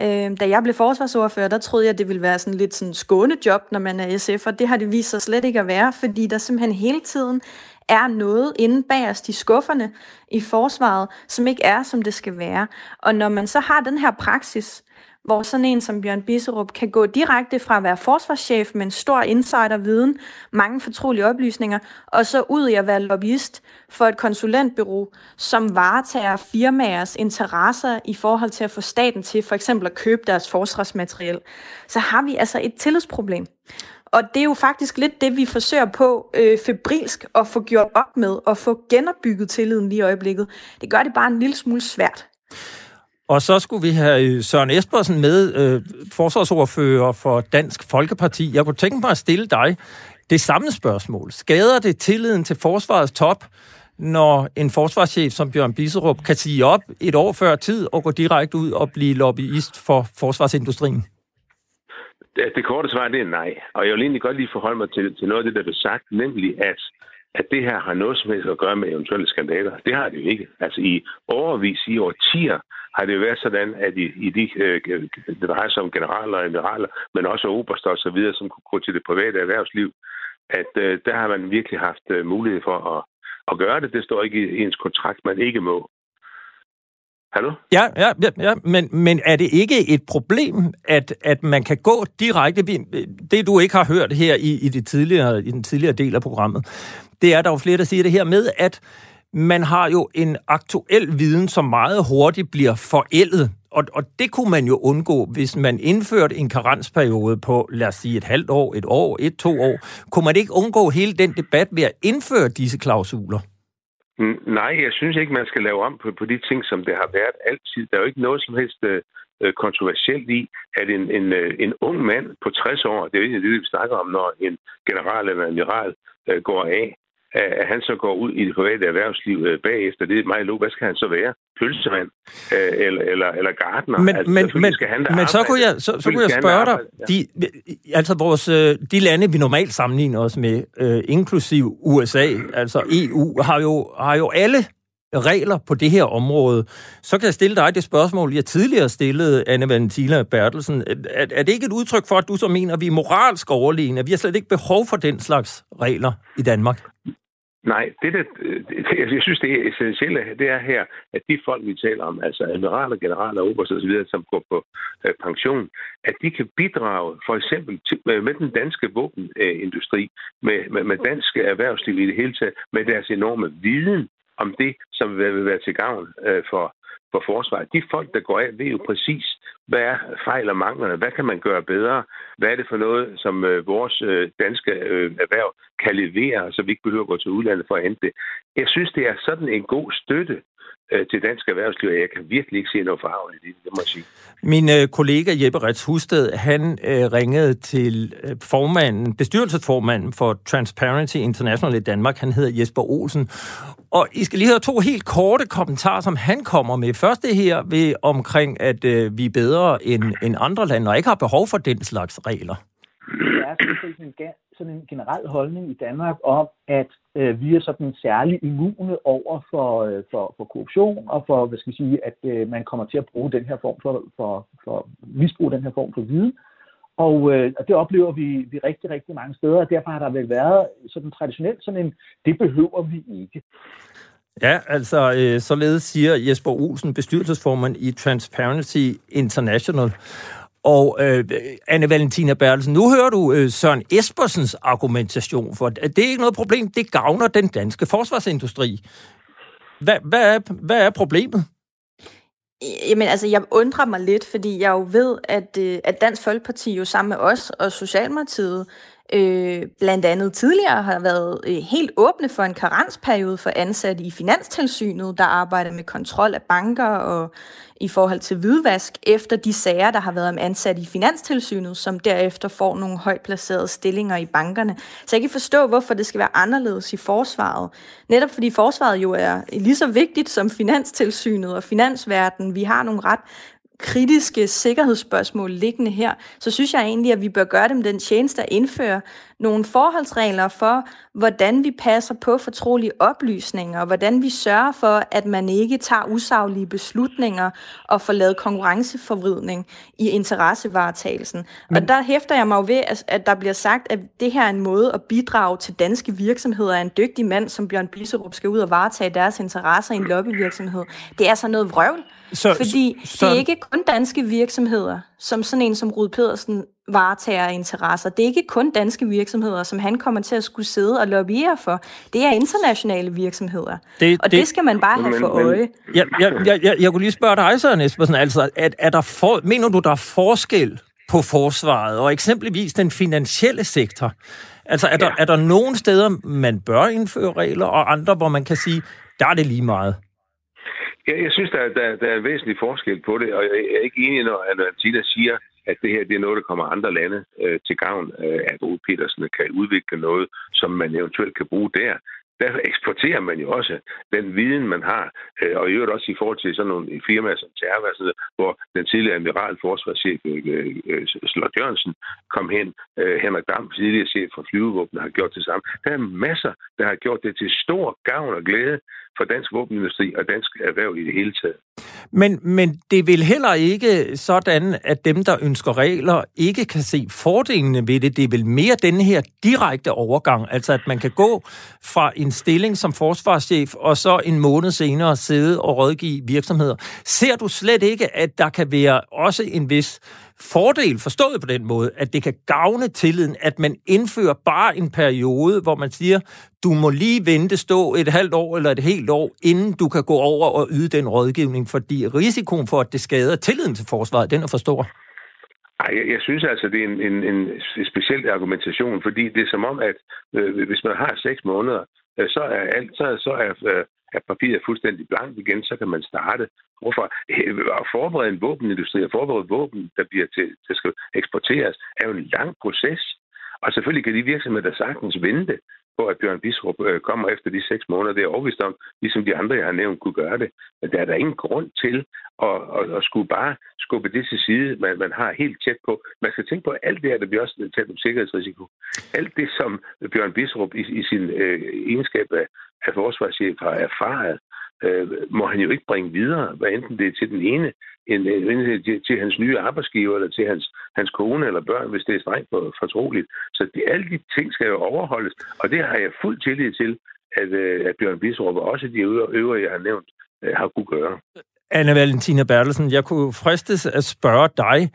Øh, da jeg blev forsvarsordfører, der troede jeg, det ville være sådan lidt sådan skånejob, når man er SF, og det har det vist sig slet ikke at være, fordi der simpelthen hele tiden er noget inde bag os, de skufferne i forsvaret, som ikke er, som det skal være. Og når man så har den her praksis, hvor sådan en som Bjørn Bisserup kan gå direkte fra at være forsvarschef med en stor insiderviden, mange fortrolige oplysninger, og så ud i at være lobbyist for et konsulentbyrå, som varetager firmaers interesser i forhold til at få staten til for eksempel at købe deres forsvarsmateriel, så har vi altså et tillidsproblem. Og det er jo faktisk lidt det, vi forsøger på øh, febrilsk at få gjort op med, og få genopbygget tilliden lige i øjeblikket. Det gør det bare en lille smule svært. Og så skulle vi have øh, Søren Espersen med, øh, forsvarsordfører for Dansk Folkeparti. Jeg kunne tænke mig at stille dig det samme spørgsmål. Skader det tilliden til forsvarets top, når en forsvarschef som Bjørn Biserup kan sige op et år før tid og gå direkte ud og blive lobbyist for forsvarsindustrien? Det, det korte svar det er nej. Og jeg vil egentlig godt lige forholde mig til, til noget af det, der blev sagt, nemlig at at det her har noget som helst at gøre med eventuelle skandaler. Det har det jo ikke. Altså i overvis, i årtier, har det jo været sådan, at i, i de, øh, det drejer sig om generaler og admiraler, men også oberster og så videre, som kunne gå til det private erhvervsliv, at øh, der har man virkelig haft øh, mulighed for at, at gøre det. Det står ikke i ens kontrakt, man ikke må. Hallo? Ja, ja, ja, ja. Men, men er det ikke et problem, at, at man kan gå direkte... Det, du ikke har hørt her i, i, det tidligere, i den tidligere del af programmet, det er, der jo flere, der siger det her med, at man har jo en aktuel viden, som meget hurtigt bliver forældet. Og, og det kunne man jo undgå, hvis man indførte en karensperiode på, lad os sige, et halvt år, et år, et, to år. Kunne man ikke undgå hele den debat ved at indføre disse klausuler? Nej, jeg synes ikke, man skal lave om på, på de ting, som det har været altid. Der er jo ikke noget som helst øh, øh kontroversielt i, at en, en, øh, en ung mand på 60 år, det er jo ikke det, vi snakker om, når en general eller en admiral øh, går af, at han så går ud i det private erhvervsliv øh, bagefter. Det er meget lov. Hvad skal han så være? Pølsemand øh, eller, eller, eller gardner? Men, altså, men, men, skal han men så kunne jeg, så, så kunne jeg spørge dig, ja. de, altså vores, øh, de lande, vi normalt sammenligner os med, øh, inklusiv USA, altså EU, har jo, har jo alle regler på det her område, så kan jeg stille dig det spørgsmål, jeg tidligere stillede, Anne Valentina Bertelsen. Er, er det ikke et udtryk for, at du så mener, at vi er moralsk overlegne, vi har slet ikke behov for den slags regler i Danmark? Nej, det, øh, det, jeg synes, det er essentielle, det er her, at de folk, vi taler om, altså admiraler, generaler, oberst og videre, som går på øh, pension, at de kan bidrage for eksempel til, øh, med, den danske våbenindustri, med, med, med dansk erhvervsliv i det hele taget, med deres enorme viden om det, som vil være til gavn for, for forsvaret. De folk, der går af, ved jo præcis, hvad er fejl og manglerne? Hvad kan man gøre bedre? Hvad er det for noget, som øh, vores øh, danske øh, erhverv kan levere, så vi ikke behøver at gå til udlandet for at hente det? Jeg synes, det er sådan en god støtte øh, til dansk erhvervsliv, og jeg kan virkelig ikke se noget farve i det, det må jeg sige. Min øh, kollega Jeppe Rets Husted, han øh, ringede til øh, formanden, bestyrelsesformanden for Transparency International i Danmark, han hedder Jesper Olsen, og I skal lige høre to helt korte kommentarer, som han kommer med. Først det her ved omkring, at øh, vi er bedre end, end andre lande, og ikke har behov for den slags regler. Det er sådan en, sådan en generel holdning i Danmark om, at øh, vi er sådan særlig immune over for, øh, for, for korruption og for, hvad skal vi sige, at øh, man kommer til at bruge den her form for, for, for misbrug den her form for viden. Og, øh, og det oplever vi, vi rigtig, rigtig mange steder, og derfor har der vel været sådan traditionelt sådan en, det behøver vi ikke. Ja, altså øh, således siger Jesper Olsen, bestyrelsesformand i Transparency International. Og øh, Anne Valentina Bertelsen, nu hører du øh, Søren Espersens argumentation for, at det er ikke noget problem, det gavner den danske forsvarsindustri. Hvad, hvad, er, hvad er problemet? Jamen altså, jeg undrer mig lidt, fordi jeg jo ved, at, øh, at Dansk Folkeparti jo sammen med os og Socialdemokratiet øh, blandt andet tidligere har været øh, helt åbne for en karensperiode for ansatte i Finanstilsynet, der arbejder med kontrol af banker og i forhold til hvidvask, efter de sager, der har været om ansatte i Finanstilsynet, som derefter får nogle højt placerede stillinger i bankerne. Så jeg kan forstå, hvorfor det skal være anderledes i forsvaret. Netop fordi forsvaret jo er lige så vigtigt som Finanstilsynet og Finansverden. Vi har nogle ret kritiske sikkerhedsspørgsmål liggende her, så synes jeg egentlig, at vi bør gøre dem den tjeneste at indføre nogle forholdsregler for, hvordan vi passer på fortrolige oplysninger, og hvordan vi sørger for, at man ikke tager usaglige beslutninger og får lavet konkurrenceforvridning i interessevaretagelsen. Men... Og der hæfter jeg mig jo ved, at der bliver sagt, at det her er en måde at bidrage til danske virksomheder af en dygtig mand, som Bjørn Bisserup skal ud og varetage deres interesser i en lobbyvirksomhed. Det er så noget vrøvl. Så, fordi så, det er ikke kun danske virksomheder, som sådan en som Rud Pedersen varetager interesser. Det er ikke kun danske virksomheder, som han kommer til at skulle sidde og lobbyere for. Det er internationale virksomheder. Det, og det, det skal man bare have for øje. Jeg, jeg, jeg, jeg, jeg kunne lige spørge dig, Søren Espersen, altså, er, er der for, mener du, der er forskel på forsvaret og eksempelvis den finansielle sektor? Altså, er der, ja. er der nogle steder, man bør indføre regler, og andre, hvor man kan sige, der er det lige meget? Ja, jeg synes, der, der, der er en væsentlig forskel på det, og jeg er ikke enig, når Anna siger, at det her det er noget, der kommer andre lande øh, til gavn, øh, at Ole Petersen kan udvikle noget, som man eventuelt kan bruge der. Der eksporterer man jo også den viden, man har, øh, og i øvrigt også i forhold til sådan nogle firmaer som Terva, hvor den tidligere admiral forsvarschef øh, øh, Slot Jørgensen kom hen. Henrik Dam, tidligere chef for flyvevåbnet, har gjort det samme. Der er masser, der har gjort det til stor gavn og glæde for dansk våbenindustri og dansk erhverv i det hele taget. Men, men det vil heller ikke sådan, at dem, der ønsker regler, ikke kan se fordelene ved det. Det er vel mere den her direkte overgang, altså at man kan gå fra en stilling som forsvarschef, og så en måned senere sidde og rådgive virksomheder. Ser du slet ikke, at der kan være også en vis fordel, forstået på den måde, at det kan gavne tilliden, at man indfører bare en periode, hvor man siger, du må lige vente, stå et halvt år eller et helt år, inden du kan gå over og yde den rådgivning, fordi risikoen for, at det skader tilliden til forsvaret, den er for stor. Ej, jeg, jeg synes altså, det er en, en, en speciel argumentation, fordi det er som om, at øh, hvis man har seks måneder, øh, så er, alt, så, så er øh, at papiret er fuldstændig blankt igen, så kan man starte. Hvorfor? At forberede en våbenindustri og forberede våben, der bliver til, der skal eksporteres, er jo en lang proces. Og selvfølgelig kan de virksomheder der sagtens vente på, at Bjørn Bisrup øh, kommer efter de seks måneder. Det er overvist om, ligesom de andre, jeg har nævnt, kunne gøre det. Men der er der ingen grund til at, at, at skulle bare skubbe det til side, man, man har helt tæt på. Man skal tænke på alt det her, der bliver også talt om sikkerhedsrisiko. Alt det, som Bjørn Bisrup i, i sin øh, egenskab af, af forsvarschef har erfaret, øh, må han jo ikke bringe videre, hvad enten det er til den ene, en, henvendelse øh, øh, til, til hans nye arbejdsgiver, eller til hans, hans kone eller børn, hvis det er strengt for, fortroligt. Så de, alle de ting skal jo overholdes, og det har jeg fuld tillid til, at, øh, at Bjørn Bisrup og også de øvrige, jeg har nævnt, har kunne gøre. Anne Valentina Bertelsen, jeg kunne fristes at spørge dig,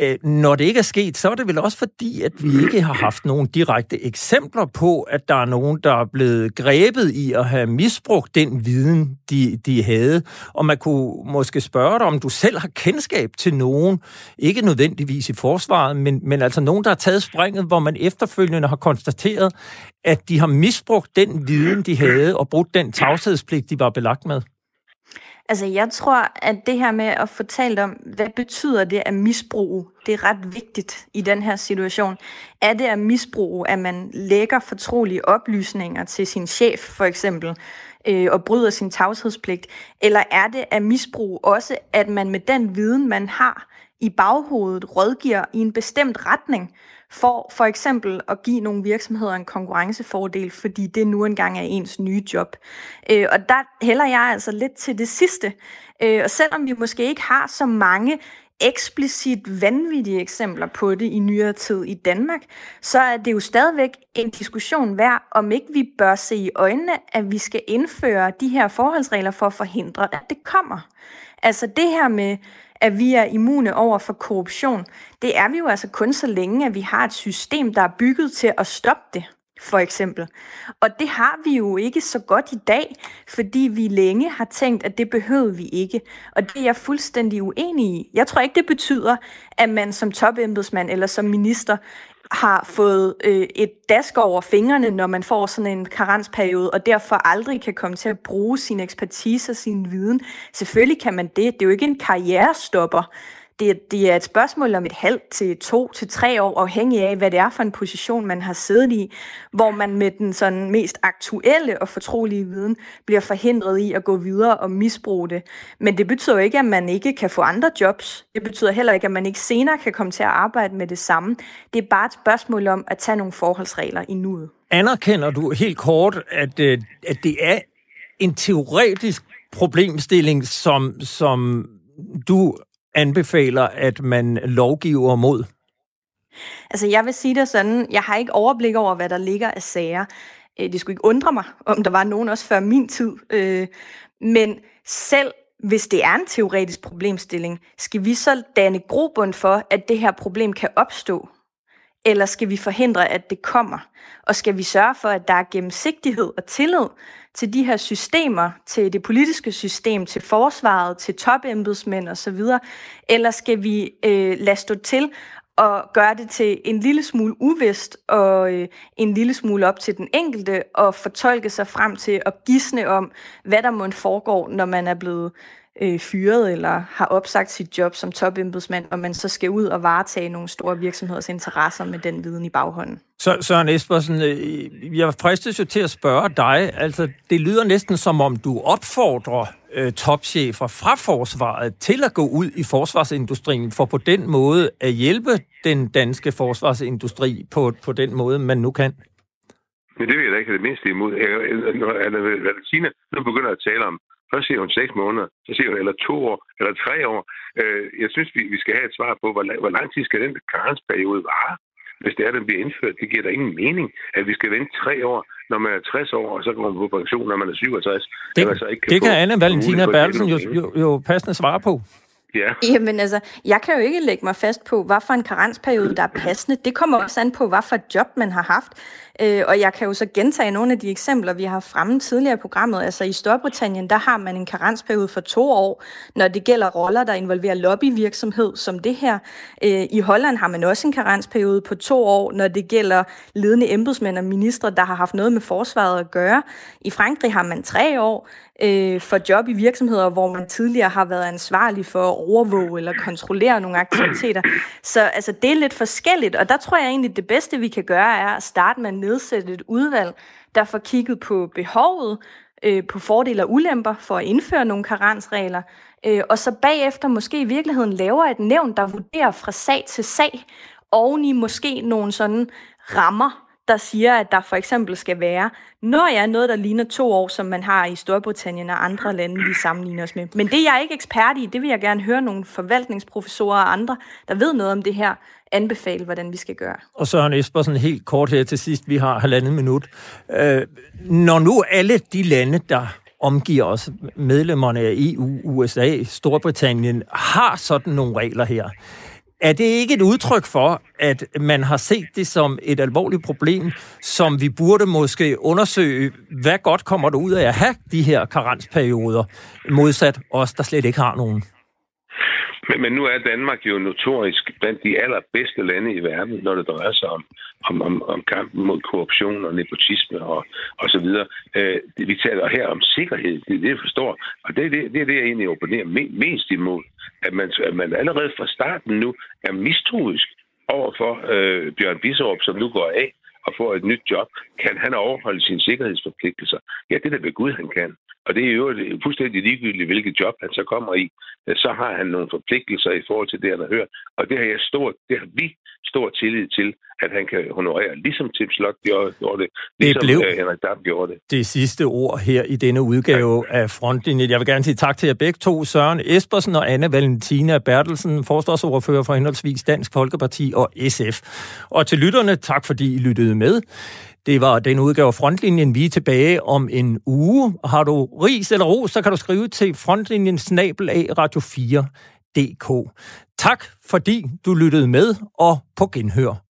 øh, når det ikke er sket, så er det vel også fordi, at vi ikke har haft nogen direkte eksempler på, at der er nogen, der er blevet grebet i at have misbrugt den viden, de, de havde. Og man kunne måske spørge dig, om du selv har kendskab til nogen, ikke nødvendigvis i forsvaret, men, men altså nogen, der har taget springet, hvor man efterfølgende har konstateret, at de har misbrugt den viden, de havde, og brugt den tavshedspligt, de var belagt med. Altså, jeg tror, at det her med at få talt om, hvad betyder det at misbruge, det er ret vigtigt i den her situation. Er det at misbruge, at man lægger fortrolige oplysninger til sin chef, for eksempel, øh, og bryder sin tavshedspligt? Eller er det at misbruge også, at man med den viden, man har i baghovedet, rådgiver i en bestemt retning, for for eksempel at give nogle virksomheder en konkurrencefordel, fordi det nu engang er ens nye job. Øh, og der hælder jeg altså lidt til det sidste. Øh, og selvom vi måske ikke har så mange eksplicit vanvittige eksempler på det i nyere tid i Danmark, så er det jo stadigvæk en diskussion værd, om ikke vi bør se i øjnene, at vi skal indføre de her forholdsregler for at forhindre, at det kommer. Altså det her med at vi er immune over for korruption, det er vi jo altså kun så længe, at vi har et system, der er bygget til at stoppe det for eksempel. Og det har vi jo ikke så godt i dag, fordi vi længe har tænkt, at det behøvede vi ikke. Og det er jeg fuldstændig uenig i. Jeg tror ikke, det betyder, at man som topembedsmand eller som minister har fået øh, et dask over fingrene, når man får sådan en karensperiode, og derfor aldrig kan komme til at bruge sin ekspertise og sin viden. Selvfølgelig kan man det. Det er jo ikke en karrierestopper det, det er et spørgsmål om et halvt til to til tre år, afhængig af, hvad det er for en position, man har siddet i, hvor man med den sådan mest aktuelle og fortrolige viden bliver forhindret i at gå videre og misbruge det. Men det betyder jo ikke, at man ikke kan få andre jobs. Det betyder heller ikke, at man ikke senere kan komme til at arbejde med det samme. Det er bare et spørgsmål om at tage nogle forholdsregler i nuet. Anerkender du helt kort, at, øh, at det er en teoretisk problemstilling, som, som du anbefaler, at man lovgiver mod? Altså, jeg vil sige det sådan, jeg har ikke overblik over, hvad der ligger af sager. Øh, det skulle ikke undre mig, om der var nogen også før min tid. Øh, men selv hvis det er en teoretisk problemstilling, skal vi så danne grobund for, at det her problem kan opstå? Eller skal vi forhindre, at det kommer? Og skal vi sørge for, at der er gennemsigtighed og tillid til de her systemer, til det politiske system, til forsvaret, til topembedsmænd osv., eller skal vi øh, lade stå til og gøre det til en lille smule uvist og øh, en lille smule op til den enkelte og fortolke sig frem til at gisne om, hvad der må foregår, når man er blevet øh, fyret eller har opsagt sit job som topembedsmand, og man så skal ud og varetage nogle store virksomheders interesser med den viden i baghånden. Så Søren Espersen, øh, jeg fristes jo til at spørge dig, altså det lyder næsten som om du opfordrer øh, topchefer fra forsvaret til at gå ud i forsvarsindustrien, for på den måde at hjælpe den danske forsvarsindustri på, på den måde, man nu kan. Men det vil jeg da ikke have det mindste imod. Når Valentina nu begynder at tale om Først siger hun seks måneder, så siger hun eller to år, eller tre år. Øh, jeg synes, vi, vi skal have et svar på, hvor, hvor lang tid skal den karensperiode vare, hvis det er, den bliver indført. Det giver da ingen mening, at vi skal vente tre år, når man er 60 år, og så kommer man på pension, når man er 67. Det, så ikke kan det kan Anne Valentina Bertelsen jo, jo, jo passende svare på. Ja. Jamen altså, jeg kan jo ikke lægge mig fast på, hvad for en karensperiode, der er passende. Det kommer også an på, hvad for et job man har haft. Øh, og jeg kan jo så gentage nogle af de eksempler, vi har fremme tidligere i programmet. Altså i Storbritannien, der har man en karensperiode for to år, når det gælder roller, der involverer lobbyvirksomhed som det her. Øh, I Holland har man også en karensperiode på to år, når det gælder ledende embedsmænd og ministre, der har haft noget med forsvaret at gøre. I Frankrig har man tre år øh, for job i virksomheder, hvor man tidligere har været ansvarlig for at overvåge eller kontrollere nogle aktiviteter. Så altså, det er lidt forskelligt, og der tror jeg egentlig, det bedste vi kan gøre er at starte med at nedsætte et udvalg, der får kigget på behovet, øh, på fordele og ulemper for at indføre nogle karensregler, øh, og så bagefter måske i virkeligheden laver et nævn, der vurderer fra sag til sag, oven i måske nogle sådan rammer, der siger, at der for eksempel skal være, når jeg er noget, der ligner to år, som man har i Storbritannien og andre lande, vi sammenligner os med. Men det jeg er ikke ekspert i, det vil jeg gerne høre nogle forvaltningsprofessorer og andre, der ved noget om det her, anbefale, hvordan vi skal gøre. Og Søren Espersen, helt kort her til sidst, vi har halvandet minut. Øh, når nu alle de lande, der omgiver os, medlemmerne af EU, USA, Storbritannien, har sådan nogle regler her, er det ikke et udtryk for, at man har set det som et alvorligt problem, som vi burde måske undersøge, hvad godt kommer der ud af at have de her karensperioder, modsat os, der slet ikke har nogen? Men, men nu er Danmark jo notorisk blandt de allerbedste lande i verden, når det drejer sig om, om, om, om kampen mod korruption og nepotisme og, og så videre. Øh, vi taler her om sikkerhed, det er det, jeg forstår. Og det er det, det, er det jeg egentlig opponerer mest imod. At man, at man allerede fra starten nu er mistroisk over for øh, Bjørn Bisserup, som nu går af og får et nyt job. Kan han overholde sine sikkerhedsforpligtelser? Ja, det er da ved Gud, han kan. Og det er jo fuldstændig ligegyldigt, hvilket job han så kommer i. Så har han nogle forpligtelser i forhold til det, han har hørt. Og det har, jeg stor, det har vi stor tillid til, at han kan honorere, ligesom Tim Slot gjorde det, ligesom det blev øh, Henrik Dam gjorde det. Det sidste ord her i denne udgave ja. af Frontlinjen. Jeg vil gerne sige tak til jer begge to, Søren Espersen og Anne Valentina Bertelsen, forsvarsordfører for henholdsvis Dansk Folkeparti og SF. Og til lytterne, tak fordi I lyttede med. Det var den udgave af Frontlinjen. Vi er tilbage om en uge. Har du ris eller ros, så kan du skrive til frontlinjen snabel af radio 4.dk. Tak fordi du lyttede med, og på genhør